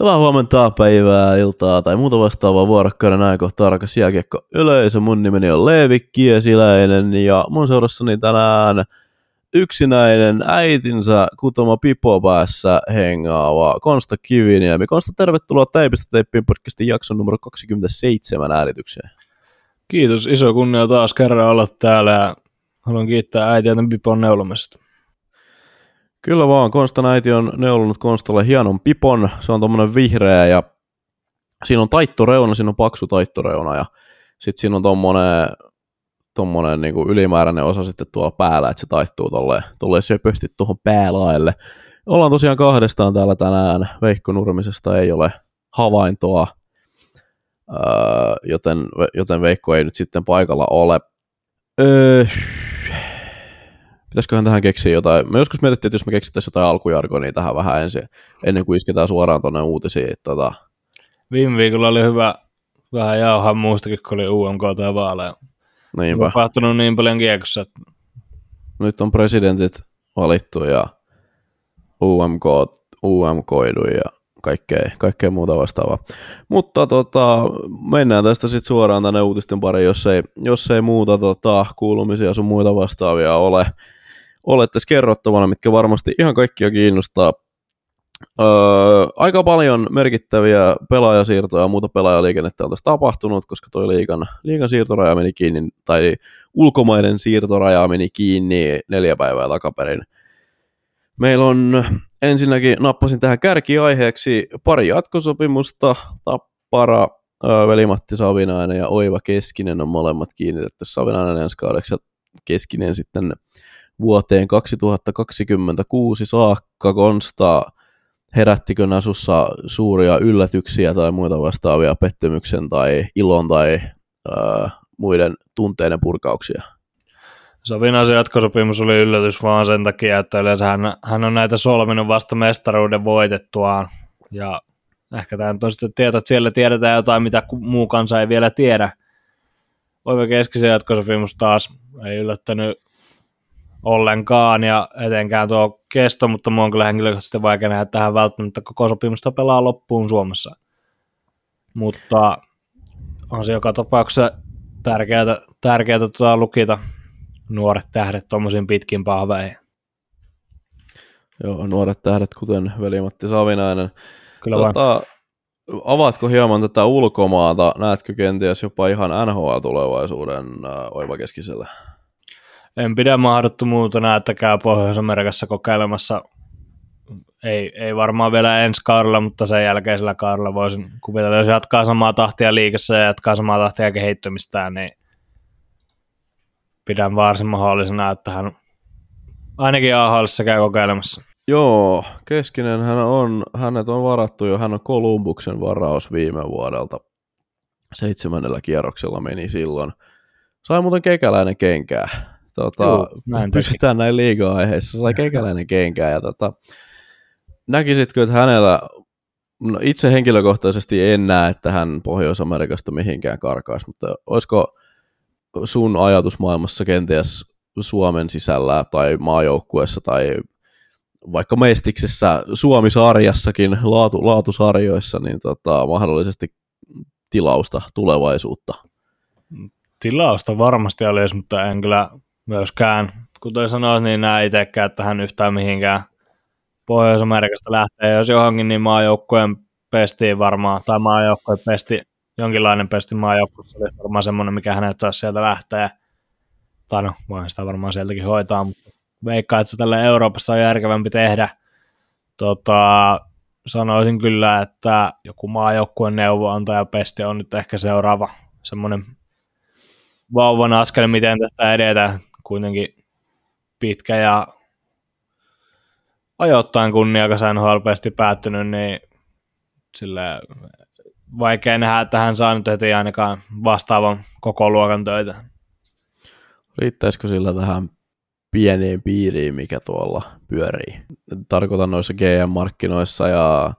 Hyvää huomenta, päivää, iltaa tai muuta vastaavaa vuorokkauden ajankohtaa rakas jääkiekko yleisö. Mun nimeni on Leevi Kiesiläinen ja mun seurassani tänään yksinäinen äitinsä kutoma pipo päässä hengaava Konsta Kiviniemi. Konsta, tervetuloa Teipistä Teippiin podcastin jakson numero 27 äänitykseen. Kiitos, iso kunnia taas kerran olla täällä haluan kiittää äitiä tämän pipon neulomista. Kyllä vaan, Konstan äiti on neulunut Konstalle hienon pipon. Se on tommonen vihreä ja siinä on taittoreuna, siinä on paksu taittoreuna ja sitten siinä on tommonen, tommonen niinku ylimääräinen osa sitten tuolla päällä, että se taittuu tolleen, tolleen söpösti tuohon päälaelle. Ollaan tosiaan kahdestaan täällä tänään. Veikko Nurmisesta ei ole havaintoa, öö, joten, joten Veikko ei nyt sitten paikalla ole. Öö, pitäisiköhän tähän keksiä jotain. Me joskus mietittiin, että jos me keksittäisiin jotain alkujargonia tähän vähän ensin, ennen kuin isketään suoraan tuonne uutisiin. Tota. Viime viikolla oli hyvä vähän jauhaa muustakin, kun oli UMK tai vaaleja. Niinpä. On tapahtunut niin paljon kiekossa. Että... Nyt on presidentit valittu ja UMK, UMKidu ja kaikkea, kaikkea muuta vastaavaa. Mutta tota, mennään tästä sitten suoraan tänne uutisten pariin, jos ei, jos ei muuta tota, kuulumisia sun muita vastaavia ole olette kerrottavana, mitkä varmasti ihan kaikkia kiinnostaa. Öö, aika paljon merkittäviä pelaajasiirtoja ja muuta pelaajaliikennettä on tässä tapahtunut, koska toi liikan, liikan siirtoraja meni kiinni, tai ulkomaiden siirtoraja meni kiinni neljä päivää takaperin. Meillä on ensinnäkin, nappasin tähän kärkiaiheeksi pari jatkosopimusta, Tappara, öö, Veli-Matti Savinainen ja Oiva Keskinen on molemmat kiinnitetty Savinainen ensi kaudeksi ja Keskinen sitten vuoteen 2026 saakka Konsta, herättikö Nasussa suuria yllätyksiä tai muita vastaavia pettymyksen tai ilon tai ää, muiden tunteiden purkauksia? Savinaisen jatkosopimus oli yllätys vaan sen takia, että yleensä hän, hän on näitä solminut vasta mestaruuden voitettuaan. Ja ehkä tämä on sitten tieto, että siellä tiedetään jotain, mitä muu kansa ei vielä tiedä. Oiva keskisen jatkosopimus taas ei yllättänyt ollenkaan ja etenkään tuo kesto, mutta mua on kyllä henkilökohtaisesti vaikea nähdä, että hän välttämättä koko sopimusta pelaa loppuun Suomessa. Mutta on se joka tapauksessa tärkeää, tärkeää tuota lukita nuoret tähdet tuommoisiin pitkin pahveihin. Joo, nuoret tähdet, kuten veli-Matti Savinainen. Kyllä tota, Avaatko hieman tätä ulkomaata? Näetkö kenties jopa ihan NHL-tulevaisuuden äh, oivakeskisellä? En pidä mahdottomuutena, että käy Pohjois-Amerikassa kokeilemassa. Ei, ei varmaan vielä ensi kaudella, mutta sen jälkeisellä kaudella voisin kuvitella, jos jatkaa samaa tahtia liikessä ja jatkaa samaa tahtia kehittymistään, niin pidän varsin mahdollisena, että hän ainakin ahl käy kokeilemassa. Joo, Keskinen hän on, hänet on varattu jo, hän on Kolumbuksen varaus viime vuodelta. Seitsemännellä kierroksella meni silloin. Sai muuten kekäläinen kenkää. Tota, Joo, näin pysytään näin liiga-aiheissa. Sai keikäläinen kenkää. Ja tota, näkisitkö, että hänellä, no itse henkilökohtaisesti en näe, että hän Pohjois-Amerikasta mihinkään karkaisi, mutta olisiko sun ajatusmaailmassa kenties Suomen sisällä tai maajoukkuessa tai vaikka Mestiksessä Suomi-sarjassakin, laatu, laatusarjoissa, niin tota, mahdollisesti tilausta tulevaisuutta? Tilausta varmasti olisi, mutta en kyllä myöskään, kuten sanoit, niin näe itsekään tähän yhtään mihinkään Pohjois-Amerikasta lähtee. Jos johonkin, niin maajoukkueen pestiin varmaan, tai maajoukkueen pesti, jonkinlainen pesti maajoukkueessa oli varmaan semmoinen, mikä hänet saisi sieltä lähteä. Tai no, voin sitä varmaan sieltäkin hoitaa, mutta veikkaa, että se tälle Euroopassa on järkevämpi tehdä. Tota, sanoisin kyllä, että joku maajoukkueen neuvonantaja pesti on nyt ehkä seuraava semmoinen vauvan askel, miten tästä edetään kuitenkin pitkä ja ajoittain kunniakas nhl päättynyt, niin sille vaikea nähdä, että hän saa nyt heti ainakaan vastaavan koko luokan töitä. Riittäisikö sillä tähän pieneen piiriin, mikä tuolla pyörii? Tarkoitan noissa GM-markkinoissa ja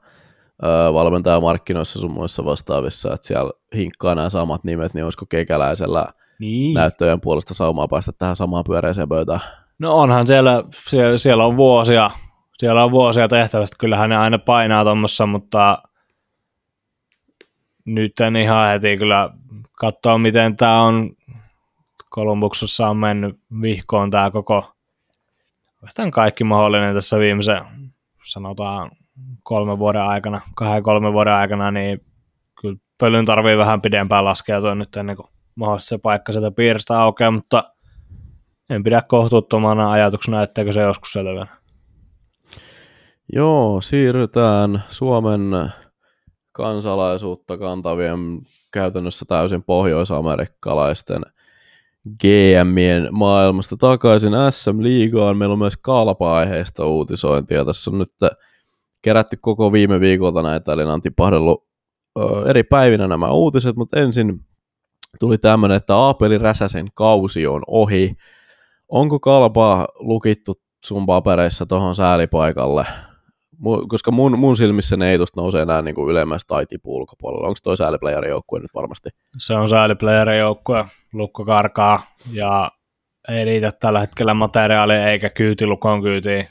valmentajamarkkinoissa sun muissa vastaavissa, että siellä hinkkaa nämä samat nimet, niin olisiko kekäläisellä – niin. näyttöjen puolesta saumaa päästä tähän samaan pyöreiseen pöytään. No onhan siellä, siellä, siellä on vuosia, siellä on vuosia tehtävästä, kyllähän ne aina painaa tuommoissa, mutta nyt en ihan heti kyllä katsoa, miten tämä on Kolumbuksessa on mennyt vihkoon tämä koko oikeastaan kaikki mahdollinen tässä viimeisen sanotaan kolmen vuoden aikana, kahden kolmen vuoden aikana, niin kyllä pölyn tarvii vähän pidempään laskeutua nyt ennen kuin mahdollisesti se paikka sieltä piiristä aukeaa, mutta en pidä kohtuuttomana ajatuksena, etteikö se joskus selviä. Joo, siirrytään Suomen kansalaisuutta kantavien käytännössä täysin pohjoisamerikkalaisten GMien maailmasta takaisin SM-liigaan. Meillä on myös kalpa-aiheista uutisointia. Tässä on nyt kerätty koko viime viikolta näitä, eli on tipahdellut eri päivinä nämä uutiset, mutta ensin tuli tämmöinen, että Aapeli Räsäsen kausi on ohi. Onko kalpaa lukittu sun papereissa tuohon säälipaikalle? koska mun, mun silmissä ne ei tuosta nouse enää niin kuin ylemmäs tai tipu ulkopuolella. Onko toi sääliplayerin joukkue nyt varmasti? Se on sääliplayerin joukkue, lukko karkaa ja ei riitä tällä hetkellä materiaalia eikä kyyti lukon kyytiin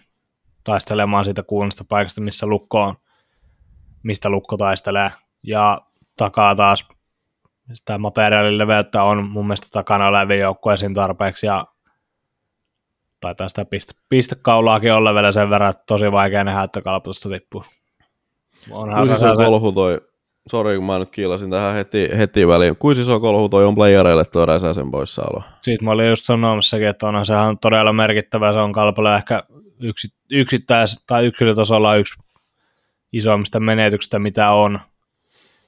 taistelemaan siitä kuunnesta paikasta, missä lukko on, mistä lukko taistelee. Ja takaa taas sitä materiaalin leveyttä on mun mielestä takana olevia joukkueisiin tarpeeksi ja taitaa sitä piste, pistekaulaakin olla vielä sen verran, että tosi vaikea nähdä, että kalpotusta tippuu. Kuinka se kolhu toi, sori kun mä nyt kiilasin tähän heti, heti väliin, kuinka iso kolhu toi on playereille tuo Räsäsen poissaolo? Siitä mä olin just sanomassakin, että onhan sehän todella merkittävä, se on kalpalle ehkä yksi, yksittäis- tai yksilötasolla yksi isoimmista menetyksistä, mitä on.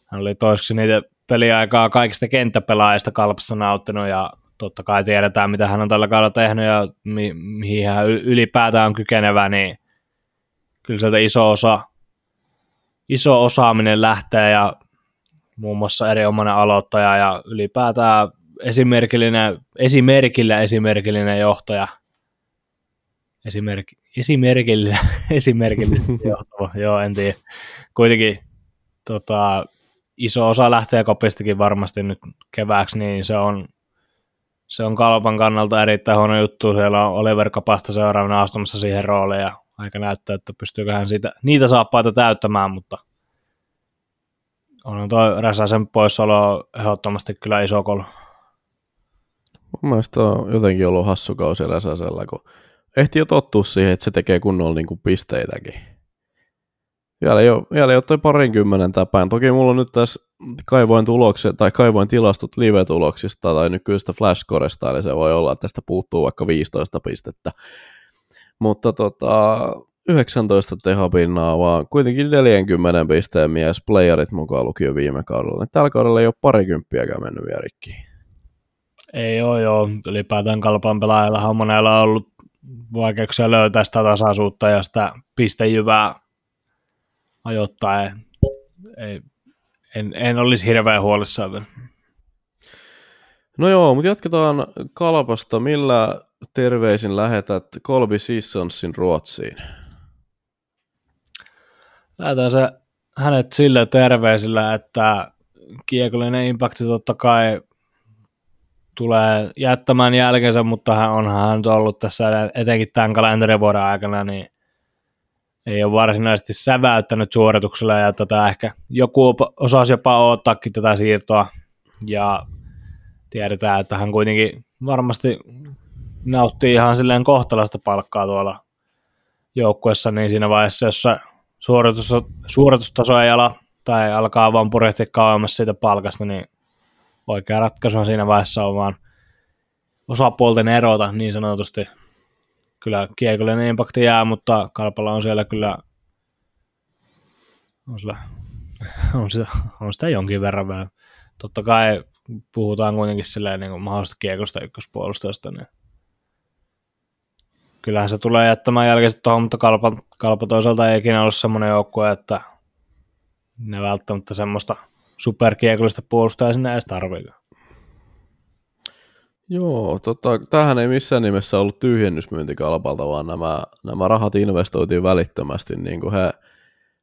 Hän oli toiseksi niitä peliaikaa kaikista kenttäpelaajista kalpassa nauttinut ja totta kai tiedetään, mitä hän on tällä kaudella tehnyt ja mi- mihin hän ylipäätään on kykenevä, niin kyllä sieltä iso osa, iso osaaminen lähtee ja muun muassa erinomainen aloittaja ja ylipäätään esimerkillinen, esimerkillä esimerkillinen johtaja. Esimerk, esimerkillä, esimerkillinen johtava, joo en tiedä. Kuitenkin tota, iso osa lähtee kopistakin varmasti nyt kevääksi, niin se on se on kalpan kannalta erittäin huono juttu. Siellä on Oliver Kapasta seuraavana astumassa siihen rooliin ja aika näyttää, että pystyykö hän siitä, niitä saappaita täyttämään, mutta on tuo Räsäsen poissaolo ehdottomasti kyllä iso kolu. Mun mielestä on jotenkin ollut hassu kausi Räsäsellä, kun ehti jo tottua siihen, että se tekee kunnolla niin kuin pisteitäkin. Vielä ei ole, vielä ei ole toi parinkymmenen täpään. Toki mulla on nyt tässä kaivoin tulokset, tai kaivoin tilastot live-tuloksista tai nykyistä flashcoresta, eli se voi olla, että tästä puuttuu vaikka 15 pistettä. Mutta tota, 19 tehopinnaa, vaan kuitenkin 40 pisteen mies, playerit mukaan lukio viime kaudella. Niin tällä kaudella ei ole parikymppiäkään mennyt vielä rikki. Ei ole joo, ylipäätään kalpan pelaajilla on monella ollut vaikeuksia löytää sitä tasaisuutta ja sitä pistejyvää ajoittain. Ei, en, en olisi hirveän huolissaan No joo, mutta jatketaan Kalpasta. Millä terveisin lähetät Colby Sissonsin Ruotsiin? Lähetään se hänet sillä terveisillä, että kiekollinen impakti totta kai tulee jättämään jälkensä, mutta hän onhan hän ollut tässä etenkin tämän kalenterivuoden aikana, niin ei ole varsinaisesti säväyttänyt suorituksella ja tätä ehkä joku osasi jopa odottaakin tätä siirtoa. Ja tiedetään, että hän kuitenkin varmasti nauttii ihan silleen kohtalasta palkkaa tuolla joukkuessa, niin siinä vaiheessa, jossa suoritus, suoritustaso ei ala tai alkaa vaan purjehtia kauemmas siitä palkasta, niin oikea ratkaisu on siinä vaiheessa on vaan osapuolten erota niin sanotusti kyllä kiekollinen impakti jää, mutta Kalpalla on siellä kyllä on, siellä, on, sitä, on sitä jonkin verran vähän. Totta kai puhutaan kuitenkin silleen niin kuin mahdollisesta kiekosta ykköspuolustajasta, niin kyllähän se tulee jättämään jälkeen tuohon, mutta kalpa, kalpa toisaalta ei ikinä ollut semmoinen joukkue, että ne välttämättä semmoista superkiekollista puolustajaa sinne edes tarvitse. Joo, tota, tämähän ei missään nimessä ollut tyhjennysmyynti kalpalta, vaan nämä, nämä rahat investoitiin välittömästi, niin kuin he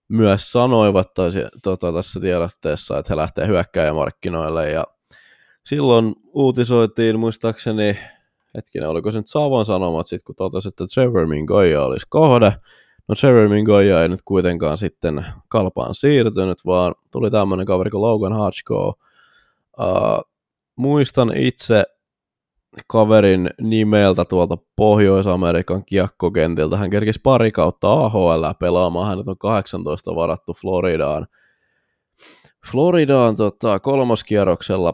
myös sanoivat taisi, tota, tässä tiedotteessa, että he lähtee hyökkäjämarkkinoille ja silloin uutisoitiin muistaakseni, hetkinen, oliko se nyt Savon Sanomat sitten, kun totesi, että Trevor Mingoja olisi kohde, No Jeremy Goya ei nyt kuitenkaan sitten kalpaan siirtynyt, vaan tuli tämmöinen kaveri kuin Logan Hutchko. Uh, muistan itse kaverin nimeltä tuolta Pohjois-Amerikan kiekkokentiltä. Hän kerkisi pari kautta AHL pelaamaan. Hänet on 18 varattu Floridaan. Floridaan tota, kolmoskierroksella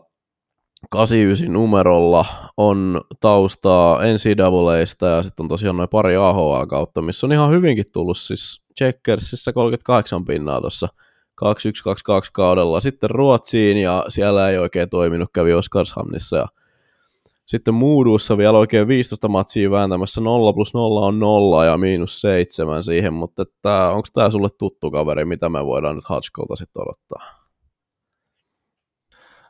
89 numerolla on taustaa NCAAista ja sitten on tosiaan noin pari AHL kautta, missä on ihan hyvinkin tullut siis Checkersissä 38 pinnaa tuossa 2122 kaudella. Sitten Ruotsiin ja siellä ei oikein toiminut, kävi Oskarshamnissa ja sitten Moodussa vielä oikein 15 matsia vääntämässä 0 plus 0 on 0 ja miinus 7 siihen, mutta onko tämä sulle tuttu kaveri, mitä me voidaan nyt Hutchkolta sitten odottaa?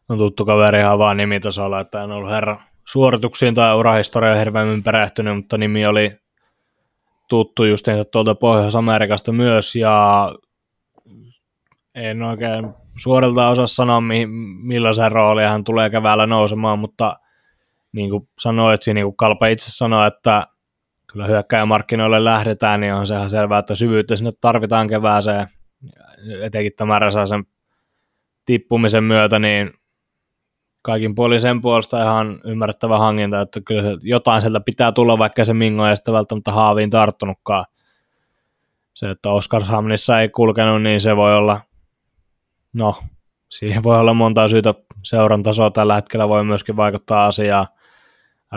on tuttu kaveri ihan vaan nimitasolla, että en ollut herra suorituksiin tai urahistoriaan hirveämmin perehtynyt, mutta nimi oli tuttu just tuolta Pohjois-Amerikasta myös, ja en oikein suorilta osaa sanoa, millaisen rooli hän tulee keväällä nousemaan, mutta niin kuin sanoit, niin kuin Kalpa itse sanoi, että kyllä hyökkäjämarkkinoille lähdetään, niin on sehän selvää, että syvyyttä sinne tarvitaan kevääseen, etenkin tämän Räsäsen tippumisen myötä, niin kaikin puolin sen puolesta ihan ymmärrettävä hankinta, että kyllä se, jotain sieltä pitää tulla, vaikka se Mingo ei sitä välttämättä haaviin tarttunutkaan. Se, että Oskarshamnissa ei kulkenut, niin se voi olla, no, siihen voi olla monta syytä. Seuran tasoa tällä hetkellä voi myöskin vaikuttaa asiaan.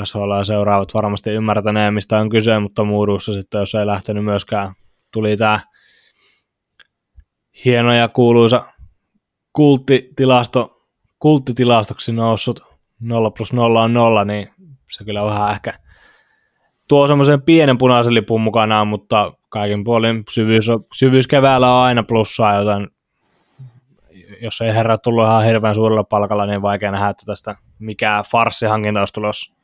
SHL seuraavat varmasti ymmärtäneen, mistä on kyse, mutta muudussa sitten, jos ei lähtenyt myöskään, tuli tämä hieno ja kuuluisa kulttitilasto kulttitilastoksi noussut 0 plus 0 on 0, niin se kyllä vähän ehkä tuo semmoisen pienen punaisen lipun mukanaan, mutta kaiken puolin syvyys, on, syvyys keväällä on aina plussaa, joten jos ei herra tullut ihan hirveän suurella palkalla, niin vaikea nähdä, että tästä mikä farssihankinta olisi tulossa.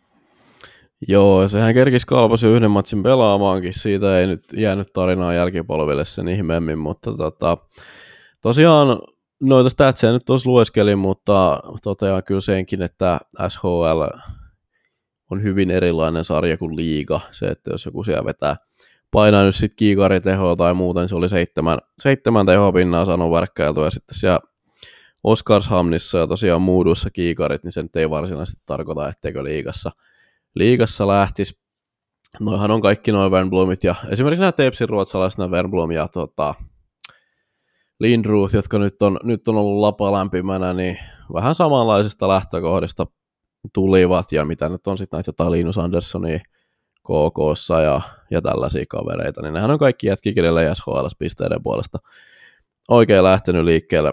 Joo, sehän kerkisi kalpasi yhden matsin pelaamaankin, siitä ei nyt jäänyt tarinaa jälkipolville sen ihmeemmin, mutta tota, tosiaan noita statseja nyt tuossa lueskelin, mutta totean kyllä senkin, että SHL on hyvin erilainen sarja kuin liiga. Se, että jos joku siellä vetää painaa nyt sitten kiikaritehoa tai muuten, se oli seitsemän, seitsemän tehopinnaa saanut värkkäilty ja sitten siellä Oskarshamnissa ja tosiaan muudussa kiikarit, niin se nyt ei varsinaisesti tarkoita, etteikö liigassa, liigassa lähtisi. Noihan on kaikki noin Wernblomit ja esimerkiksi nämä Tepsin ruotsalaiset, nämä Wernblom ja tota, Lindruth, jotka nyt on, nyt on ollut lapa lämpimänä, niin vähän samanlaisesta lähtökohdista tulivat, ja mitä nyt on sitten näitä jotain Linus Anderssonia kk ja, ja tällaisia kavereita, niin nehän on kaikki jätki, kenelle SHL pisteiden puolesta oikein lähtenyt liikkeelle.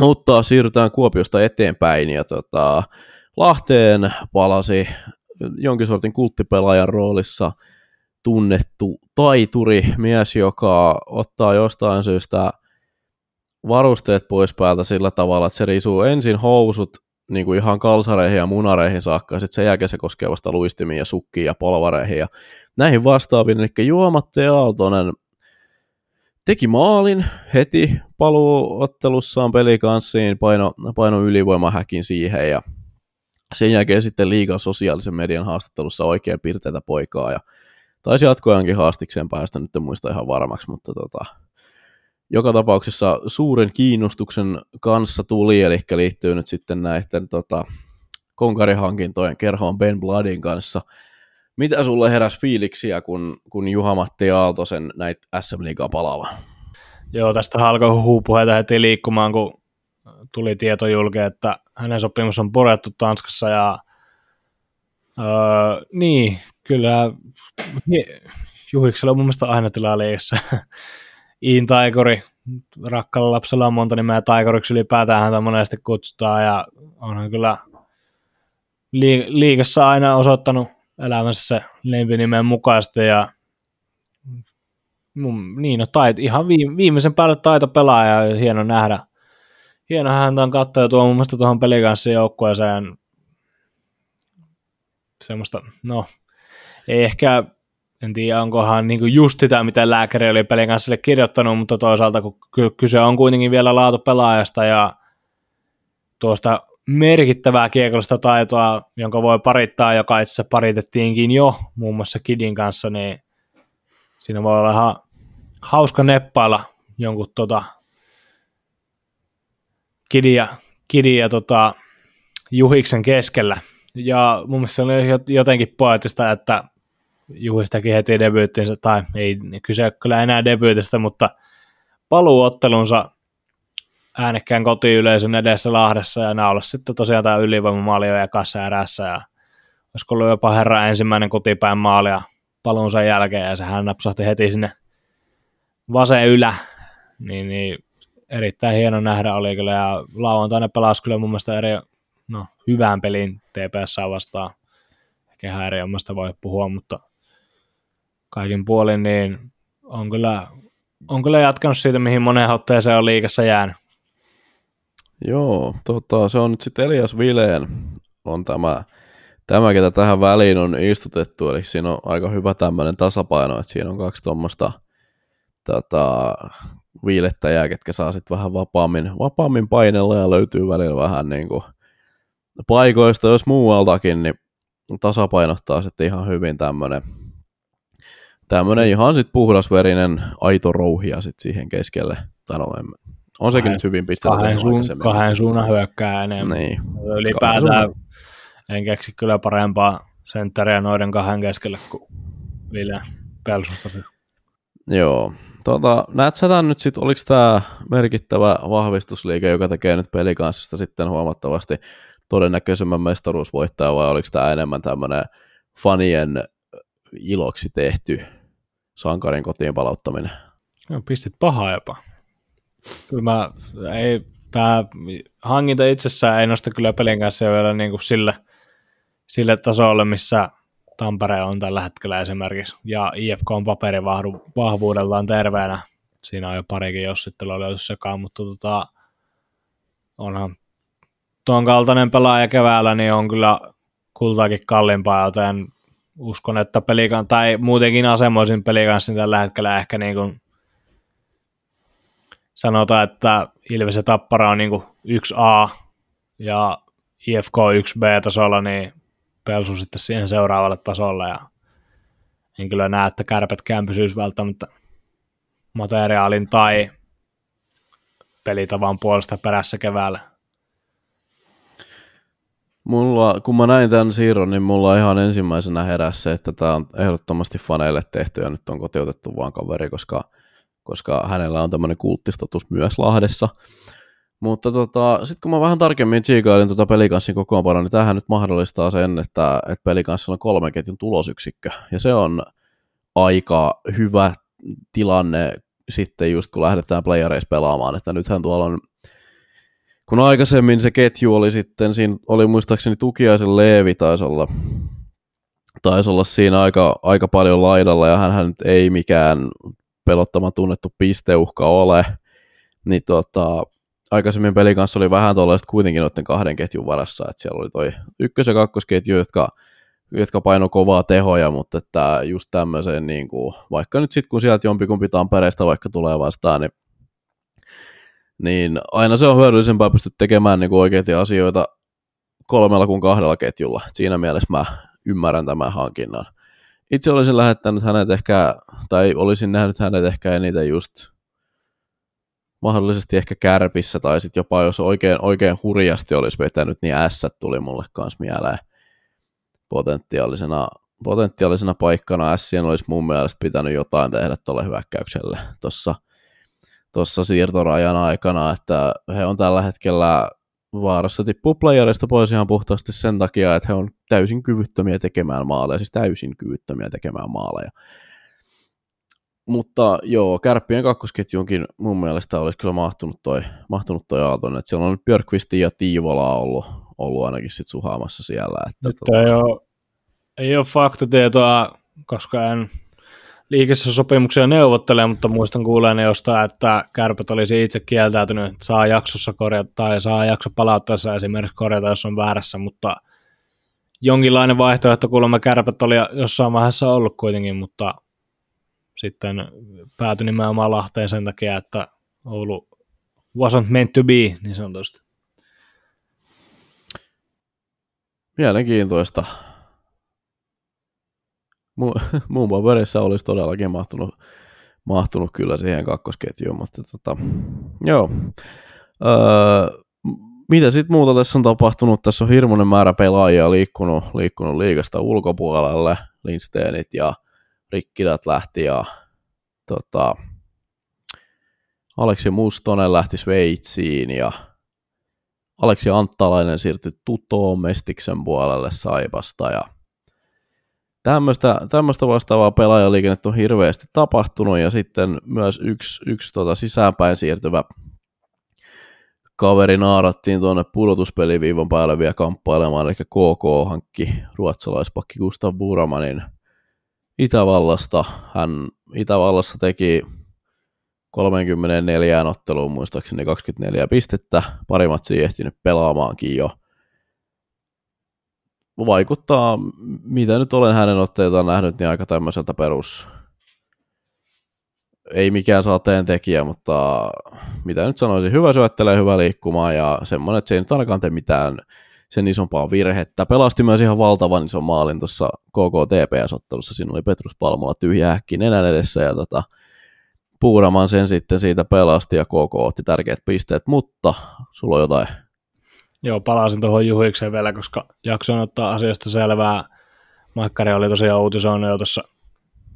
Mutta siirrytään Kuopiosta eteenpäin, ja tota, Lahteen palasi jonkin sortin kulttipelaajan roolissa tunnettu taituri, mies, joka ottaa jostain syystä – varusteet pois päältä sillä tavalla, että se riisuu ensin housut niin kuin ihan kalsareihin ja munareihin saakka, ja sitten sen jälkeen se koskee vasta luistimiin ja sukkiin ja polvareihin ja näihin vastaaviin, eli Juomatte Aaltonen teki maalin heti paluuottelussaan pelikanssiin, paino, paino ylivoimahäkin siihen ja sen jälkeen sitten liigan sosiaalisen median haastattelussa oikein pirteitä poikaa ja taisi jatkojankin haastikseen päästä, nyt en muista ihan varmaksi, mutta tota, joka tapauksessa suuren kiinnostuksen kanssa tuli, eli liittyy nyt sitten näiden tota, konkarihankintojen kerhoon Ben Bloodin kanssa. Mitä sulle heräs fiiliksiä, kun, kun Juha-Matti Aaltosen näitä SM Liigaa palava? Joo, tästä alkoi huupuheita heti liikkumaan, kun tuli tieto julki, että hänen sopimus on purettu Tanskassa ja öö, niin, kyllä Juhiksella on mun mielestä aina tilaa liigassa Iin Taikori, rakkalla lapsella on monta nimeä Taikoriksi ylipäätään häntä monesti kutsutaan ja onhan kyllä liikassa aina osoittanut elämässä lempinimen mukaisesti ja niin, no, tait, ihan viimeisen päälle taito pelaaja ja hieno nähdä. Hieno häntä on katsoa ja tuo mun mielestä tuohon pelikanssa joukkueeseen semmoista, no ei ehkä en tiedä, onkohan niin just sitä, mitä lääkäri oli pelin kanssa sille kirjoittanut, mutta toisaalta kun kyse on kuitenkin vielä laatupelaajasta ja tuosta merkittävää kiekollista taitoa, jonka voi parittaa, joka itse asiassa paritettiinkin jo muun muassa Kidin kanssa, niin siinä voi olla ihan hauska neppailla jonkun tota, Kidi ja, Kidi ja tota, Juhiksen keskellä. Ja mun mielestä se oli jotenkin poetista, että Juhis teki heti debyyttinsä, tai ei kyse kyllä enää debyytistä, mutta paluuottelunsa äänekkään kotiyleisön edessä Lahdessa ja naulassa sitten tosiaan tämä ylivoimamaalio ja kassa erässä ja olisiko ollut jopa herra ensimmäinen kotipään maalia paluunsa jälkeen ja sehän napsahti heti sinne vasen ylä, niin, niin erittäin hieno nähdä oli kyllä ja lauantaina pelasi kyllä mun mielestä eri, no, hyvään pelin TPS vastaan. Ehkä häiriömmasta voi puhua, mutta kaikin puolin niin on kyllä, on kyllä jatkanut siitä, mihin moneen otteeseen on liikassa jäänyt. Joo, tota, se on nyt sitten Elias Vileen on tämä, tämä, ketä tähän väliin on istutettu, eli siinä on aika hyvä tämmöinen tasapaino, että siinä on kaksi tuommoista tota, viilettäjää, ketkä saa sitten vähän vapaammin, vapaammin painella ja löytyy välillä vähän niin kuin paikoista, jos muualtakin, niin tasapainottaa sitten ihan hyvin tämmöinen tämmöinen ihan sitten puhdasverinen aito rouhia sitten siihen keskelle. Tai no, on sekin nyt hyvin pistetty. Kahden, suun, kahden suunnan hyökkää enemmän. Niin. Ylipäätään en keksi kyllä parempaa sentteriä noiden kahden keskelle kuin Ville Pelsusta. Joo. Tota, näet sä nyt sitten, oliko tämä merkittävä vahvistusliike, joka tekee nyt pelikanssista sitten huomattavasti todennäköisemmän mestaruusvoittaja, vai oliko tämä enemmän tämmöinen fanien iloksi tehty sankarin kotiin palauttaminen? No, pistit pahaa jopa. Kyllä mä, ei, tämä hankinta itsessään ei nosta kyllä pelin kanssa vielä niin kuin sille, sille tasolle, missä Tampere on tällä hetkellä esimerkiksi, ja IFK on paperivahvuudellaan terveenä. Siinä on jo parikin jossittelua löyty sekaan, mutta tota, onhan tuon kaltainen pelaaja keväällä, niin on kyllä kultaakin kalliimpaa, joten uskon, että pelikan, tai muutenkin asemoisin pelikanssin tällä hetkellä ehkä niin kuin sanotaan, että Ilves ja Tappara on niin kuin 1A ja IFK 1B-tasolla, niin Pelsu sitten siihen seuraavalle tasolle ja en kyllä näe, että kärpätkään pysyisi välttämättä materiaalin tai pelitavan puolesta perässä keväällä. Mulla, kun mä näin tämän siirron, niin mulla ihan ensimmäisenä heräsi se, että tämä on ehdottomasti faneille tehty ja nyt on kotiutettu vaan kaveri, koska, koska hänellä on tämmöinen kulttistatus myös Lahdessa. Mutta tota, sitten kun mä vähän tarkemmin tsiikailin tuota pelikanssin kokoonpanoa, niin tämähän nyt mahdollistaa sen, että, että pelikanssilla on kolmen ketjun tulosyksikkö. Ja se on aika hyvä tilanne sitten just kun lähdetään playereissa pelaamaan, että nythän tuolla on kun aikaisemmin se ketju oli sitten, siinä oli muistaakseni Tukiaisen Leevi taisi olla, taisi olla siinä aika, aika paljon laidalla, ja hän nyt ei mikään pelottama tunnettu pisteuhka ole, niin tota, aikaisemmin pelin kanssa oli vähän tuollaista kuitenkin noiden kahden ketjun varassa, että siellä oli toi ykkös- ja kakkosketju, jotka, jotka paino kovaa tehoja, mutta että just tämmöiseen, niin kuin, vaikka nyt sitten kun sieltä jompikumpi Tampereesta vaikka tulee vastaan, niin, niin aina se on hyödyllisempää pystyä tekemään niin kuin oikeita asioita kolmella kuin kahdella ketjulla. Siinä mielessä mä ymmärrän tämän hankinnan. Itse olisin lähettänyt hänet ehkä, tai olisin nähnyt hänet ehkä eniten just mahdollisesti ehkä kärpissä, tai sitten jopa jos oikein, oikein hurjasti olisi vetänyt, niin S tuli mulle kanssa mieleen potentiaalisena, potentiaalisena paikkana. Sien olisi mun mielestä pitänyt jotain tehdä tuolle hyökkäykselle tuossa tuossa siirtorajan aikana, että he on tällä hetkellä vaarassa tippua playerista pois ihan puhtaasti sen takia, että he on täysin kyvyttömiä tekemään maaleja, siis täysin kyvyttömiä tekemään maaleja. Mutta joo, kärppien kakkosketjunkin mun mielestä olisi kyllä mahtunut toi, mahtunut toi Aaltonen, että siellä on nyt Björkvisti ja Tiivola ollut, ollut ainakin sit suhaamassa siellä. Että nyt tota... ei, ole, ei ole faktatietoa, koska en liikessä sopimuksia neuvottele, mutta muistan kuuleen jostain, että kärpät olisi itse kieltäytynyt, että saa jaksossa korjata tai saa jakso palauttaessa esimerkiksi korjata, jos on väärässä, mutta jonkinlainen vaihtoehto kuulemma kärpät oli jossain vaiheessa ollut kuitenkin, mutta sitten päätyi nimenomaan Lahteen sen takia, että Oulu wasn't meant to be, niin sanotusti. Mielenkiintoista. Mu- muun paperissa olisi todellakin mahtunut, mahtunut kyllä siihen kakkosketjuun, mutta tota, joo. Öö, mitä sitten muuta tässä on tapahtunut? Tässä on hirmuinen määrä pelaajia liikkunut, liikkunut liikasta ulkopuolelle. Lindsteenit ja Rikkidat lähti ja tota, Aleksi Mustonen lähti Sveitsiin ja Aleksi Anttalainen siirtyi Tutoon Mestiksen puolelle Saipasta ja tämmöistä, tämmöistä vastaavaa pelaajaliikennettä on hirveästi tapahtunut ja sitten myös yksi, yksi tota sisäänpäin siirtyvä kaveri naarattiin tuonne pudotuspeliviivon päälle vielä kamppailemaan, eli KK hankki ruotsalaispakki Gustav Buramanin Itävallasta. Hän Itävallassa teki 34 otteluun muistaakseni 24 pistettä, pari matsia ehtinyt pelaamaankin jo. Vaikuttaa, mitä nyt olen hänen otteitaan nähnyt, niin aika tämmöiseltä perus, ei mikään sateen tekijä, mutta mitä nyt sanoisin, hyvä syöttelee, hyvä liikkumaan ja semmoinen, että se ei nyt ainakaan tee mitään sen isompaa virhettä. Pelasti myös ihan valtavan ison maalin tuossa KK TPS-ottelussa. Siinä oli Petrus Palmola tyhjä häkki nenän edessä ja tota, Puuraman sen sitten siitä pelasti ja KK otti tärkeät pisteet, mutta sulla on jotain. Joo, palasin tuohon Juhikseen vielä, koska jaksoin ottaa asiasta selvää. Maikkari oli tosiaan uutisoinut jo tuossa,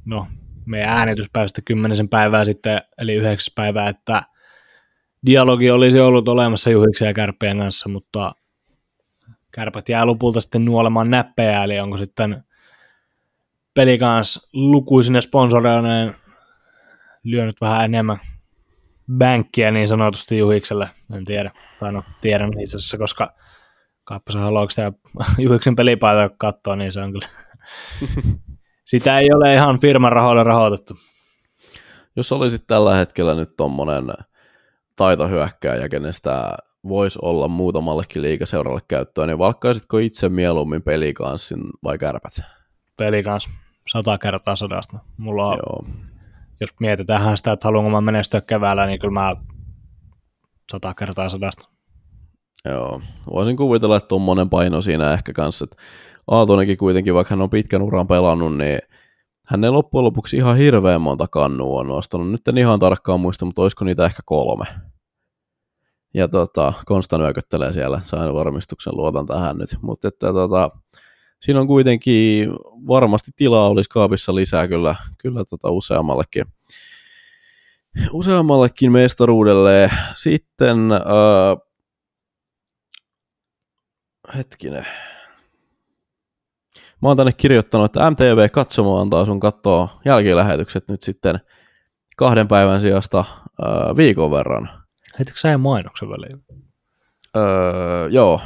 no, meidän äänityspäivästä kymmenisen päivää sitten, eli yhdeksäs päivää, että dialogi olisi ollut olemassa Juhiksen ja Kärppien kanssa, mutta kärpät jää lopulta sitten nuolemaan näppejä, eli onko sitten peli kanssa lukuisine sponsoreineen lyönyt vähän enemmän bänkkiä niin sanotusti Juhikselle, en tiedä, tai no tiedän itse asiassa, koska Kaappa haluaako sitä Juhiksen pelipaita katsoa, niin se on kyllä, sitä ei ole ihan firman rahoilla rahoitettu. Jos olisit tällä hetkellä nyt tuommoinen taitohyökkääjä, kenestä voisi olla muutamallekin liikaseuralle käyttöön, niin valkkaisitko itse mieluummin pelikanssin vai kärpät? Pelikans, sata kertaa sadasta. Mulla on, Joo. jos mietitään sitä, että haluanko mä menestyä keväällä, niin kyllä mä sata kertaa sadasta. Joo, voisin kuvitella, että tuommoinen paino siinä ehkä kanssa, että Aatonenkin kuitenkin, vaikka hän on pitkän uran pelannut, niin hän ei loppujen lopuksi ihan hirveän monta kannua on nostanut. Nyt en ihan tarkkaan muista, mutta olisiko niitä ehkä kolme. Ja tota, Konsta nyököttelee siellä, sain varmistuksen, luotan tähän nyt. Mutta että tota, siinä on kuitenkin varmasti tilaa olisi kaapissa lisää kyllä, kyllä tota useammallekin, useammallekin mestaruudelle. Sitten äh, hetkinen. Mä oon tänne kirjoittanut, että MTV Katsomo antaa sun katsoa jälkilähetykset nyt sitten kahden päivän sijasta äh, viikon verran – Heitikö sä mainoksen väliin? Öö, joo.